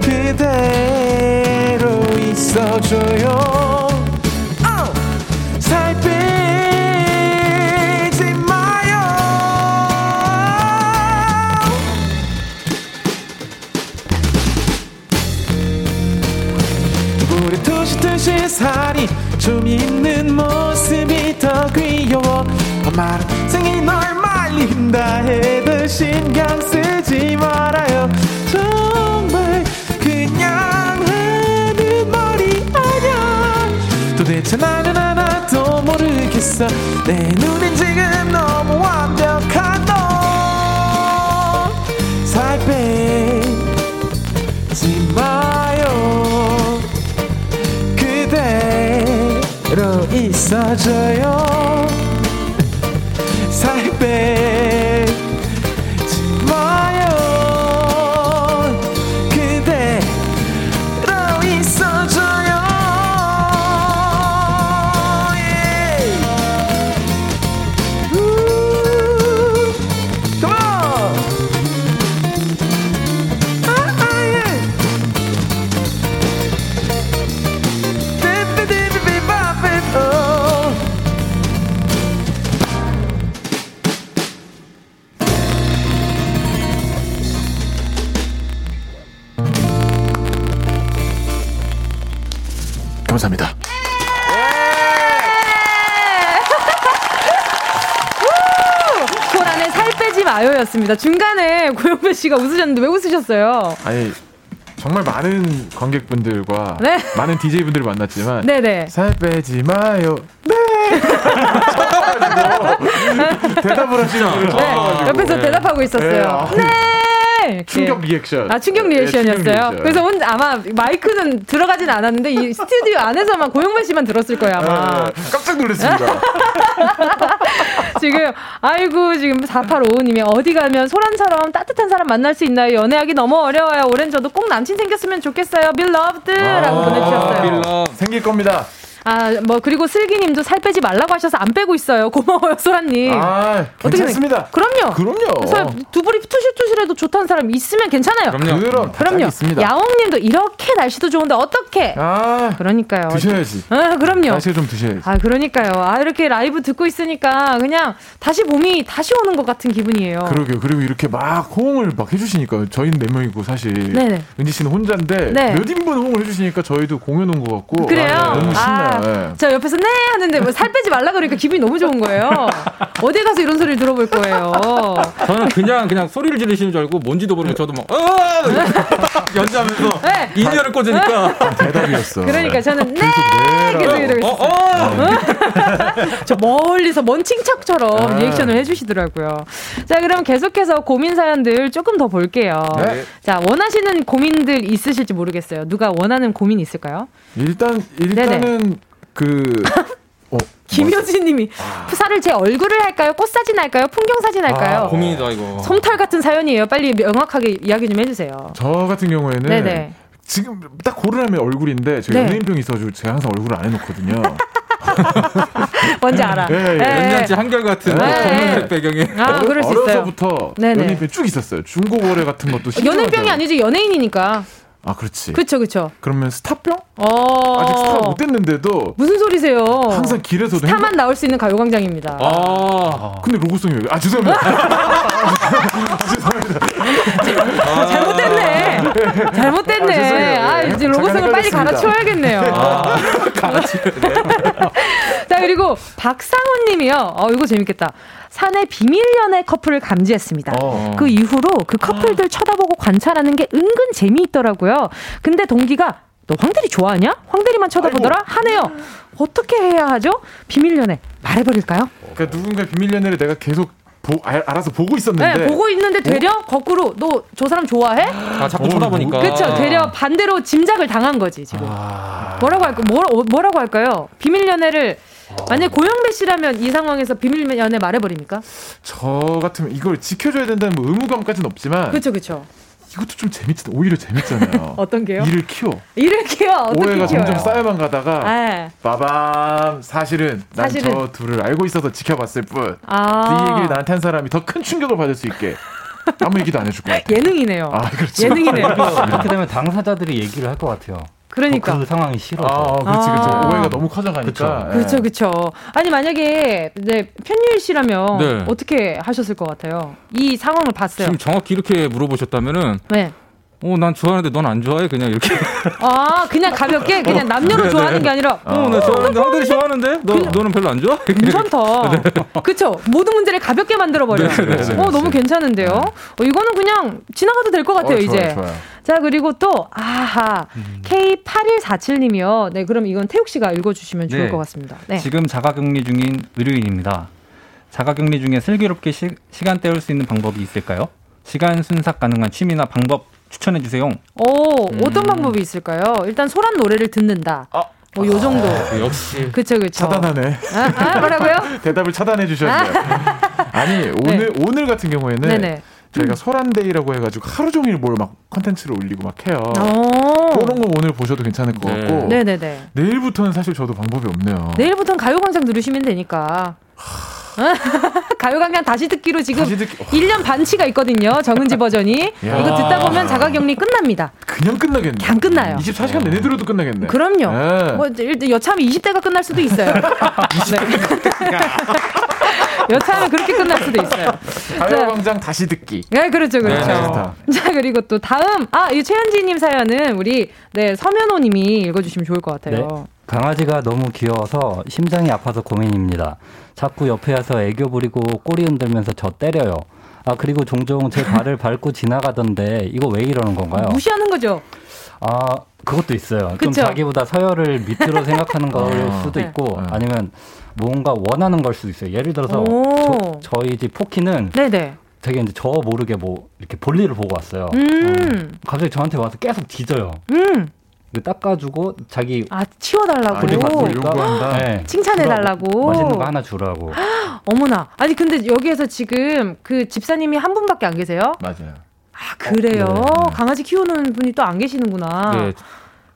그대로 있어줘요 살이 좀 있는 모습이 더 귀여워. 엄마랑 생이 널 말린다 해도 신경 쓰지 말아요. 정말 그냥 하는 말이 아냐 도대체 나는 하나도 모르겠어. 내 눈엔 지금 너무 완벽한 너 살 빼지 마 있어줘요. 살 빼 마요였습니다. 중간에 고영배 씨가 웃으셨는데 왜 웃으셨어요? 아니 정말 많은 관객분들과 네. 많은 DJ분들을 만났지만 네네. 살 빼지 마요. 네. 대답을 하시는 네. 옆에서 네. 대답하고 있었어요. 네. 네. 네. 충격 리액션. 아, 충격 reaction이었어요. 네, 충격 리액션. 그래서 혼 아마 마이크는 들어가진 않았는데 이 스튜디오 안에서만 고영배 씨만 들었을 거예요, 아마. 네, 깜짝 놀랐습니다. 지금 아이고 지금 4855님이 어디 가면 소란처럼 따뜻한 사람 만날 수 있나요? 연애하기 너무 어려워요. 오랜 저도 꼭 남친 생겼으면 좋겠어요. 빌러브드라고 아, 보내주셨어요. 빌러 생길 겁니다. 아, 뭐, 그리고 슬기님도 살 빼지 말라고 하셔서 안 빼고 있어요. 고마워요, 소라님. 아, 괜찮습니다. 그럼요. 그럼요. 두불이 투실투실해도 좋다는 사람 있으면 괜찮아요. 그럼요. 그럼, 그럼요. 있습니다. 야옹님도 이렇게 날씨도 좋은데 어떻게? 아, 그러니까요. 드셔야지. 아, 그럼요. 날씨 좀 드셔야지. 아, 그러니까요. 아, 이렇게 라이브 듣고 있으니까 그냥 다시 봄이 다시 오는 것 같은 기분이에요. 그러게요. 그리고 이렇게 막 호응을 막 해주시니까 저희는 네 명이고 사실 네네. 은지 씨는 혼자인데 네. 몇 인분 호응을 해주시니까 저희도 공연 온 것 같고 그래요. 아, 너무 신나요. 아, 네. 저 옆에서 네 하는데 뭐 살 빼지 말라 그러니까 기분이 너무 좋은 거예요. 어디 가서 이런 소리를 들어볼 거예요. 저는 그냥 그냥 소리를 지르시는 줄 알고 뭔지도 모르고 저도 막 어! 연주하면서 네. 인연을 꽂으니까 대답이었어. 그러니까 저는 네, 네 계속 이러고 어, 어! 저 멀리서 먼 칭찬처럼 네. 리액션을 해주시더라고요. 자 그럼 계속해서 고민 사연들 조금 더 볼게요. 네. 자 원하시는 고민들 있으실지 모르겠어요. 누가 원하는 고민 있을까요? 일단 일단은 네네. 그 어, 김효진님이 아. 푸사를 제 얼굴을 할까요? 꽃 사진 할까요? 풍경 사진 할까요? 아, 고민이다 이거. 솜털 같은 사연이에요. 빨리 명확하게 이야기 좀 해주세요. 저 같은 경우에는 네네. 지금 딱 고르라면 얼굴인데 제가 네. 연예인병이 있어가지고 제가 항상 얼굴을 안 해놓거든요. 뭔지 알아. 네, 연년치 한결같은 네. 검은색 배경에. 아, 그럴 수 어려서부터 연예인병 쭉 있었어요. 중고거래 같은 것도. 연예인병이 아니지 연예인이니까. 아, 그렇지. 그쵸, 그쵸. 그러면 스타병? 어. 아직 스타 못 됐는데도. 무슨 소리세요? 항상 길에서도. 스타만 행복... 나올 수 있는 가요광장입니다. 아. 근데 로고송이 왜? 아, 죄송합니다. 죄송합니다. 아, 잘못됐네. 잘못됐네. 아, 아 이제 로고송을 빨리 갈아치워야겠네요. 아, 갈아치워야 돼. 자, 그리고 박상훈 님이요. 어, 이거 재밌겠다. 사내 비밀 연애 커플을 감지했습니다. 어. 그 이후로 그 커플들 쳐다보고 관찰하는 게 은근 재미있더라고요. 근데 동기가 너 황대리 좋아하냐? 황대리만 쳐다보더라? 하네요. 어떻게 해야 하죠? 비밀 연애 말해버릴까요? 그러니까 누군가 비밀 연애를 내가 계속 보, 알, 알아서 보고 있었는데. 네, 보고 있는데 되려 어? 거꾸로 너 저 사람 좋아해? 아 자꾸 쳐다보니까. 그렇죠. 되려 반대로 짐작을 당한 거지 지금. 아... 뭐라고 할까? 뭐, 뭐라고 할까요? 비밀 연애를 만약 고영배 씨라면 이 상황에서 비밀 연애 말해버립니까? 저 같으면 이걸 지켜줘야 된다는 뭐 의무감까지는 없지만. 그렇죠, 그렇죠. 이것도 좀 재밌잖아. 오히려 재밌잖아요. 어떤 게요? 일을 키워. 일을 키워. 오해가 점점 쌓여만 가다가 네. 빠밤 사실은 난 저 둘을 알고 있어서 지켜봤을 뿐. 아. 이 얘기를 나한테 한 사람이 더 큰 충격을 받을 수 있게. 아무 얘기도 안 해줄 것 같아. 예능이네요. 아, 그렇죠. 예능이네요. 이렇게 되면 당사자들이 얘기를 할 것 같아요. 그러니까 그 상황이 싫어. 아, 그렇지, 그렇지. 아. 오해가 너무 커져가니까. 그렇죠, 그렇죠. 아니 만약에 이제 편유일 씨라면 네. 어떻게 하셨을 것 같아요? 이 상황을 봤어요. 지금 정확히 이렇게 물어보셨다면은. 네. 어, 난 좋아하는데 넌 안 좋아해? 그냥 이렇게. 아, 그냥 가볍게? 그냥 남녀로 네, 좋아하는 네. 게 아니라. 어, 나 좋아하는데, 황들이 좋아하는데? 너, 그냥, 너는 별로 안 좋아? 괜찮다. 네. 그쵸? 모든 문제를 가볍게 만들어버려. 네, 네, 네, 어, 너무 괜찮은데요? 어, 이거는 그냥 지나가도 될 것 같아요, 어, 이제. 좋아요, 좋아요. 자, 그리고 또, 아하, 음. K8147님이요. 네, 그럼 이건 태욱 씨가 읽어주시면 좋을 것 같습니다. 네. 지금 자가격리 중인 의료인입니다. 자가격리 중에 슬기롭게 시, 시간 때울 수 있는 방법이 있을까요? 시간 순삭 가능한 취미나 방법 추천해 주세요. 오, 음. 어떤 방법이 있을까요? 일단 소란 노래를 듣는다. 아. 뭐요 정도. 아, 역시. 그쵸, 그쵸. 차단하네. 아, 아 뭐라고요? 대답을 차단해 주셨네요. 아니, 오늘, 네. 오늘 같은 경우에는 네네. 저희가 음. 소란데이라고 해가지고 하루 종일 뭘 막 컨텐츠를 올리고 막 해요. 그런 거 오늘 보셔도 괜찮을 것 네. 같고. 네네네. 내일부터는 사실 저도 방법이 없네요. 내일부터는 가요광장 들으시면 되니까. 가요광장 다시 듣기로 지금 다시 듣기... 1년 반치가 있거든요. 정은지 버전이. 이거 듣다 보면 자가격리 끝납니다. 그냥 끝나겠네. 그냥 끝나요. 24시간 내내 들어도 끝나겠네. 그럼요. 네. 뭐 여차하면 20대가 끝날 수도 있어요. 20대. 네. 여차하면 그렇게 끝날 수도 있어요. 가요광장 다시 듣기. 네, 그렇죠, 그렇죠. 네, 자, 그리고 또 다음, 아, 이 최현지님 사연은 우리, 네, 서면호님이 읽어주시면 좋을 것 같아요. 네. 강아지가 너무 귀여워서 심장이 아파서 고민입니다. 자꾸 옆에 와서 애교 부리고 꼬리 흔들면서 저 때려요. 아, 그리고 종종 제 발을 밟고 지나가던데 이거 왜 이러는 건가요? 무시하는 거죠? 아, 그것도 있어요. 그쵸? 좀 자기보다 서열을 밑으로 생각하는 걸 아. 수도 있고 네. 아니면 뭔가 원하는 걸 수도 있어요. 예를 들어서 저, 저희 집 포키는 네네. 되게 이제 저 모르게 뭐 이렇게 볼일을 보고 왔어요. 음. 어. 갑자기 저한테 와서 계속 뒤져요. 음. 이거 닦아주고 자기 아 치워달라고 아, 요구한다. 네. 칭찬해달라고 맛있는 거 하나 주라고. 어머나 아니 근데 여기에서 지금 그 집사님이 한 분밖에 안 계세요? 맞아요. 아 그래요? 어, 네. 강아지 키우는 분이 또 안 계시는구나. 네.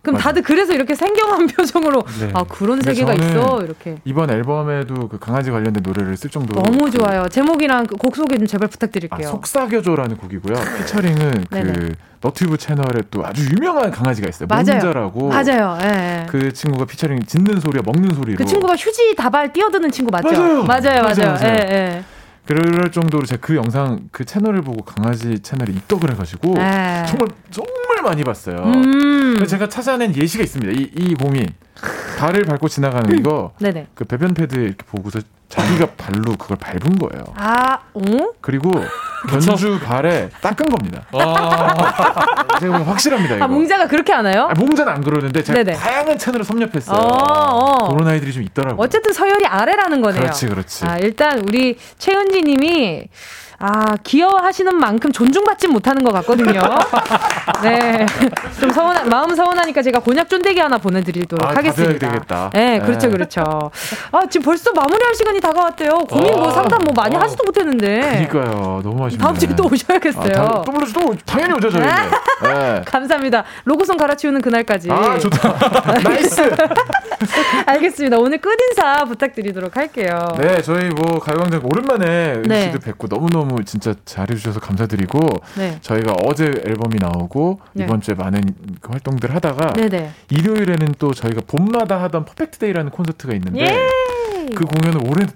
그럼 맞아. 다들 그래서 이렇게 생경한 표정으로 네. 아 그런 세계가 있어? 이렇게. 이번 앨범에도 그 강아지 관련된 노래를 쓸 정도로 너무 좋아요. 제목이랑 그 곡 소개 좀 제발 부탁드릴게요. 아, 속삭여줘라는 곡이고요. 피처링은 그 너튜브 채널에 또 아주 유명한 강아지가 있어요. 맞아요. 몽자라고. 맞아요. 예, 예. 그 친구가 피처링 짖는 소리와 먹는 소리로. 그 친구가 휴지 다발 뛰어드는 친구 맞죠? 맞아요 맞아요. 맞아요, 맞아요. 예, 예. 그럴 정도로 제가 그 영상 그 채널을 보고 강아지 채널에 입덕을 해가지고 네. 정말 정말 많이 봤어요. 음. 제가 찾아낸 예시가 있습니다. 이, 이 고민 발을 밟고 지나가는 음. 이거 네네. 그 배변 패드 이렇게 보고서 자기가 발로 그걸 밟은 거예요. 아, 어? 그리고 견주 발에 닦은 겁니다. 아. 제가 확실합니다. 아, 이거. 아, 몽자가 그렇게 하나요? 아, 몽자는 안 그러는데 제가 네네. 다양한 채널을 섭렵했어요. 어, 어. 그런 아이들이 좀 있더라고요. 어쨌든 서열이 아래라는 거네요. 그렇지, 그렇지. 아, 일단 우리 최은지 님이 아, 귀여워하시는 만큼 존중받지 못하는 것 같거든요. 네. 좀 서운한, 마음 서운하니까 제가 곤약 쫀대기 하나 보내드리도록 아, 하겠습니다. 되겠다. 네, 그렇죠, 네. 그렇죠. 아, 지금 벌써 마무리할 시간이 다가왔대요. 고민 뭐 어, 상담 뭐 많이 어. 하지도 못했는데. 그니까요. 너무 아쉽네. 다음 주에 또 오셔야겠어요. 아, 또 불러줘. 또 당연히 오죠, 저희. 네. 감사합니다. 로고송 갈아치우는 그날까지. 아, 좋다. nice. 알겠습니다. 오늘 끝인사 부탁드리도록 할게요. 네, 저희 뭐 가요광장 오랜만에 네. 씨도 뵙고 너무너무 너무 진짜 잘해주셔서 감사드리고 네. 저희가 어제 앨범이 나오고 네. 이번 주에 많은 그 활동들 하다가 네네. 일요일에는 또 저희가 봄마다 하던 Perfect Day라는 콘서트가 있는데 예! 그 공연을 올해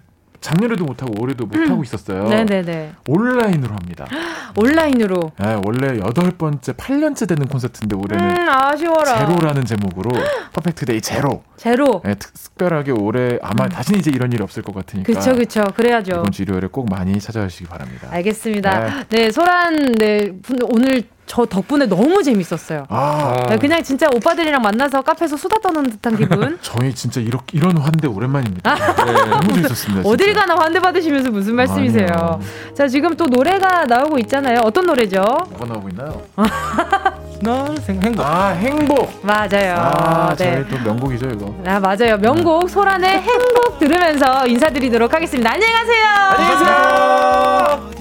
작년에도 못하고 올해도 못하고 음. 있었어요. 네네네. 온라인으로 합니다. 온라인으로? 네, 원래 여덟 번째, 8년째 되는 콘서트인데 올해는 음, 아쉬워라. 제로라는 제목으로 Perfect Day Zero. 제로. 네, 특별하게 올해 아마 음. 다시는 이제 이런 일이 없을 것 같으니까. 그쵸, 그쵸. 그래야죠. 이번 주 일요일에 꼭 많이 찾아주시기 바랍니다. 알겠습니다. 네, 네 소란, 네, 오늘 저 덕분에 너무 재밌었어요. 아. 네, 그냥 진짜 오빠들이랑 만나서 카페에서 수다 떠는 듯한 기분. 저희 진짜 이렇게 이런 환대 오랜만입니다. 네, 너무 재밌었습니다. 어딜 가나 환대 받으시면서 무슨 말씀이세요? 아니요. 자 지금 또 노래가 나오고 있잖아요. 어떤 노래죠? 뭐가 나오고 있나요? 나 행복. 아 행복. 맞아요. 아 네. 또 명곡이죠 이거. 아 맞아요. 명곡 소란의 행복 들으면서 인사드리도록 하겠습니다. 안녕히 가세요. 안녕히 계세요.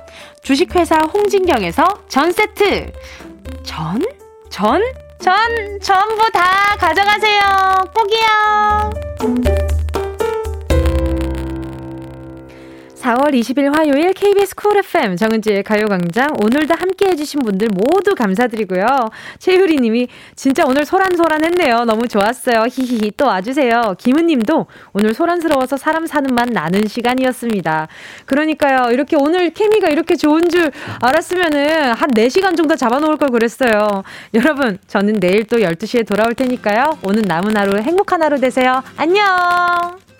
주식회사 홍진경에서 전 세트. 전? 전? 전 전부 다 가져가세요. 꼭이요. 4월 20일 화요일 KBS 쿨 FM 정은지의 가요광장 오늘도 함께 해주신 분들 모두 감사드리고요. 최유리 님이 진짜 오늘 소란소란했네요. 너무 좋았어요. 히히히 또 와주세요. 김은 님도 오늘 소란스러워서 사람 사는 맛 나는 시간이었습니다. 그러니까요. 이렇게 오늘 케미가 이렇게 좋은 줄 알았으면은 한 4시간 정도 잡아놓을 걸 그랬어요. 여러분 저는 내일 또 12시에 돌아올 테니까요. 오늘 남은 하루 행복한 하루 되세요. 안녕!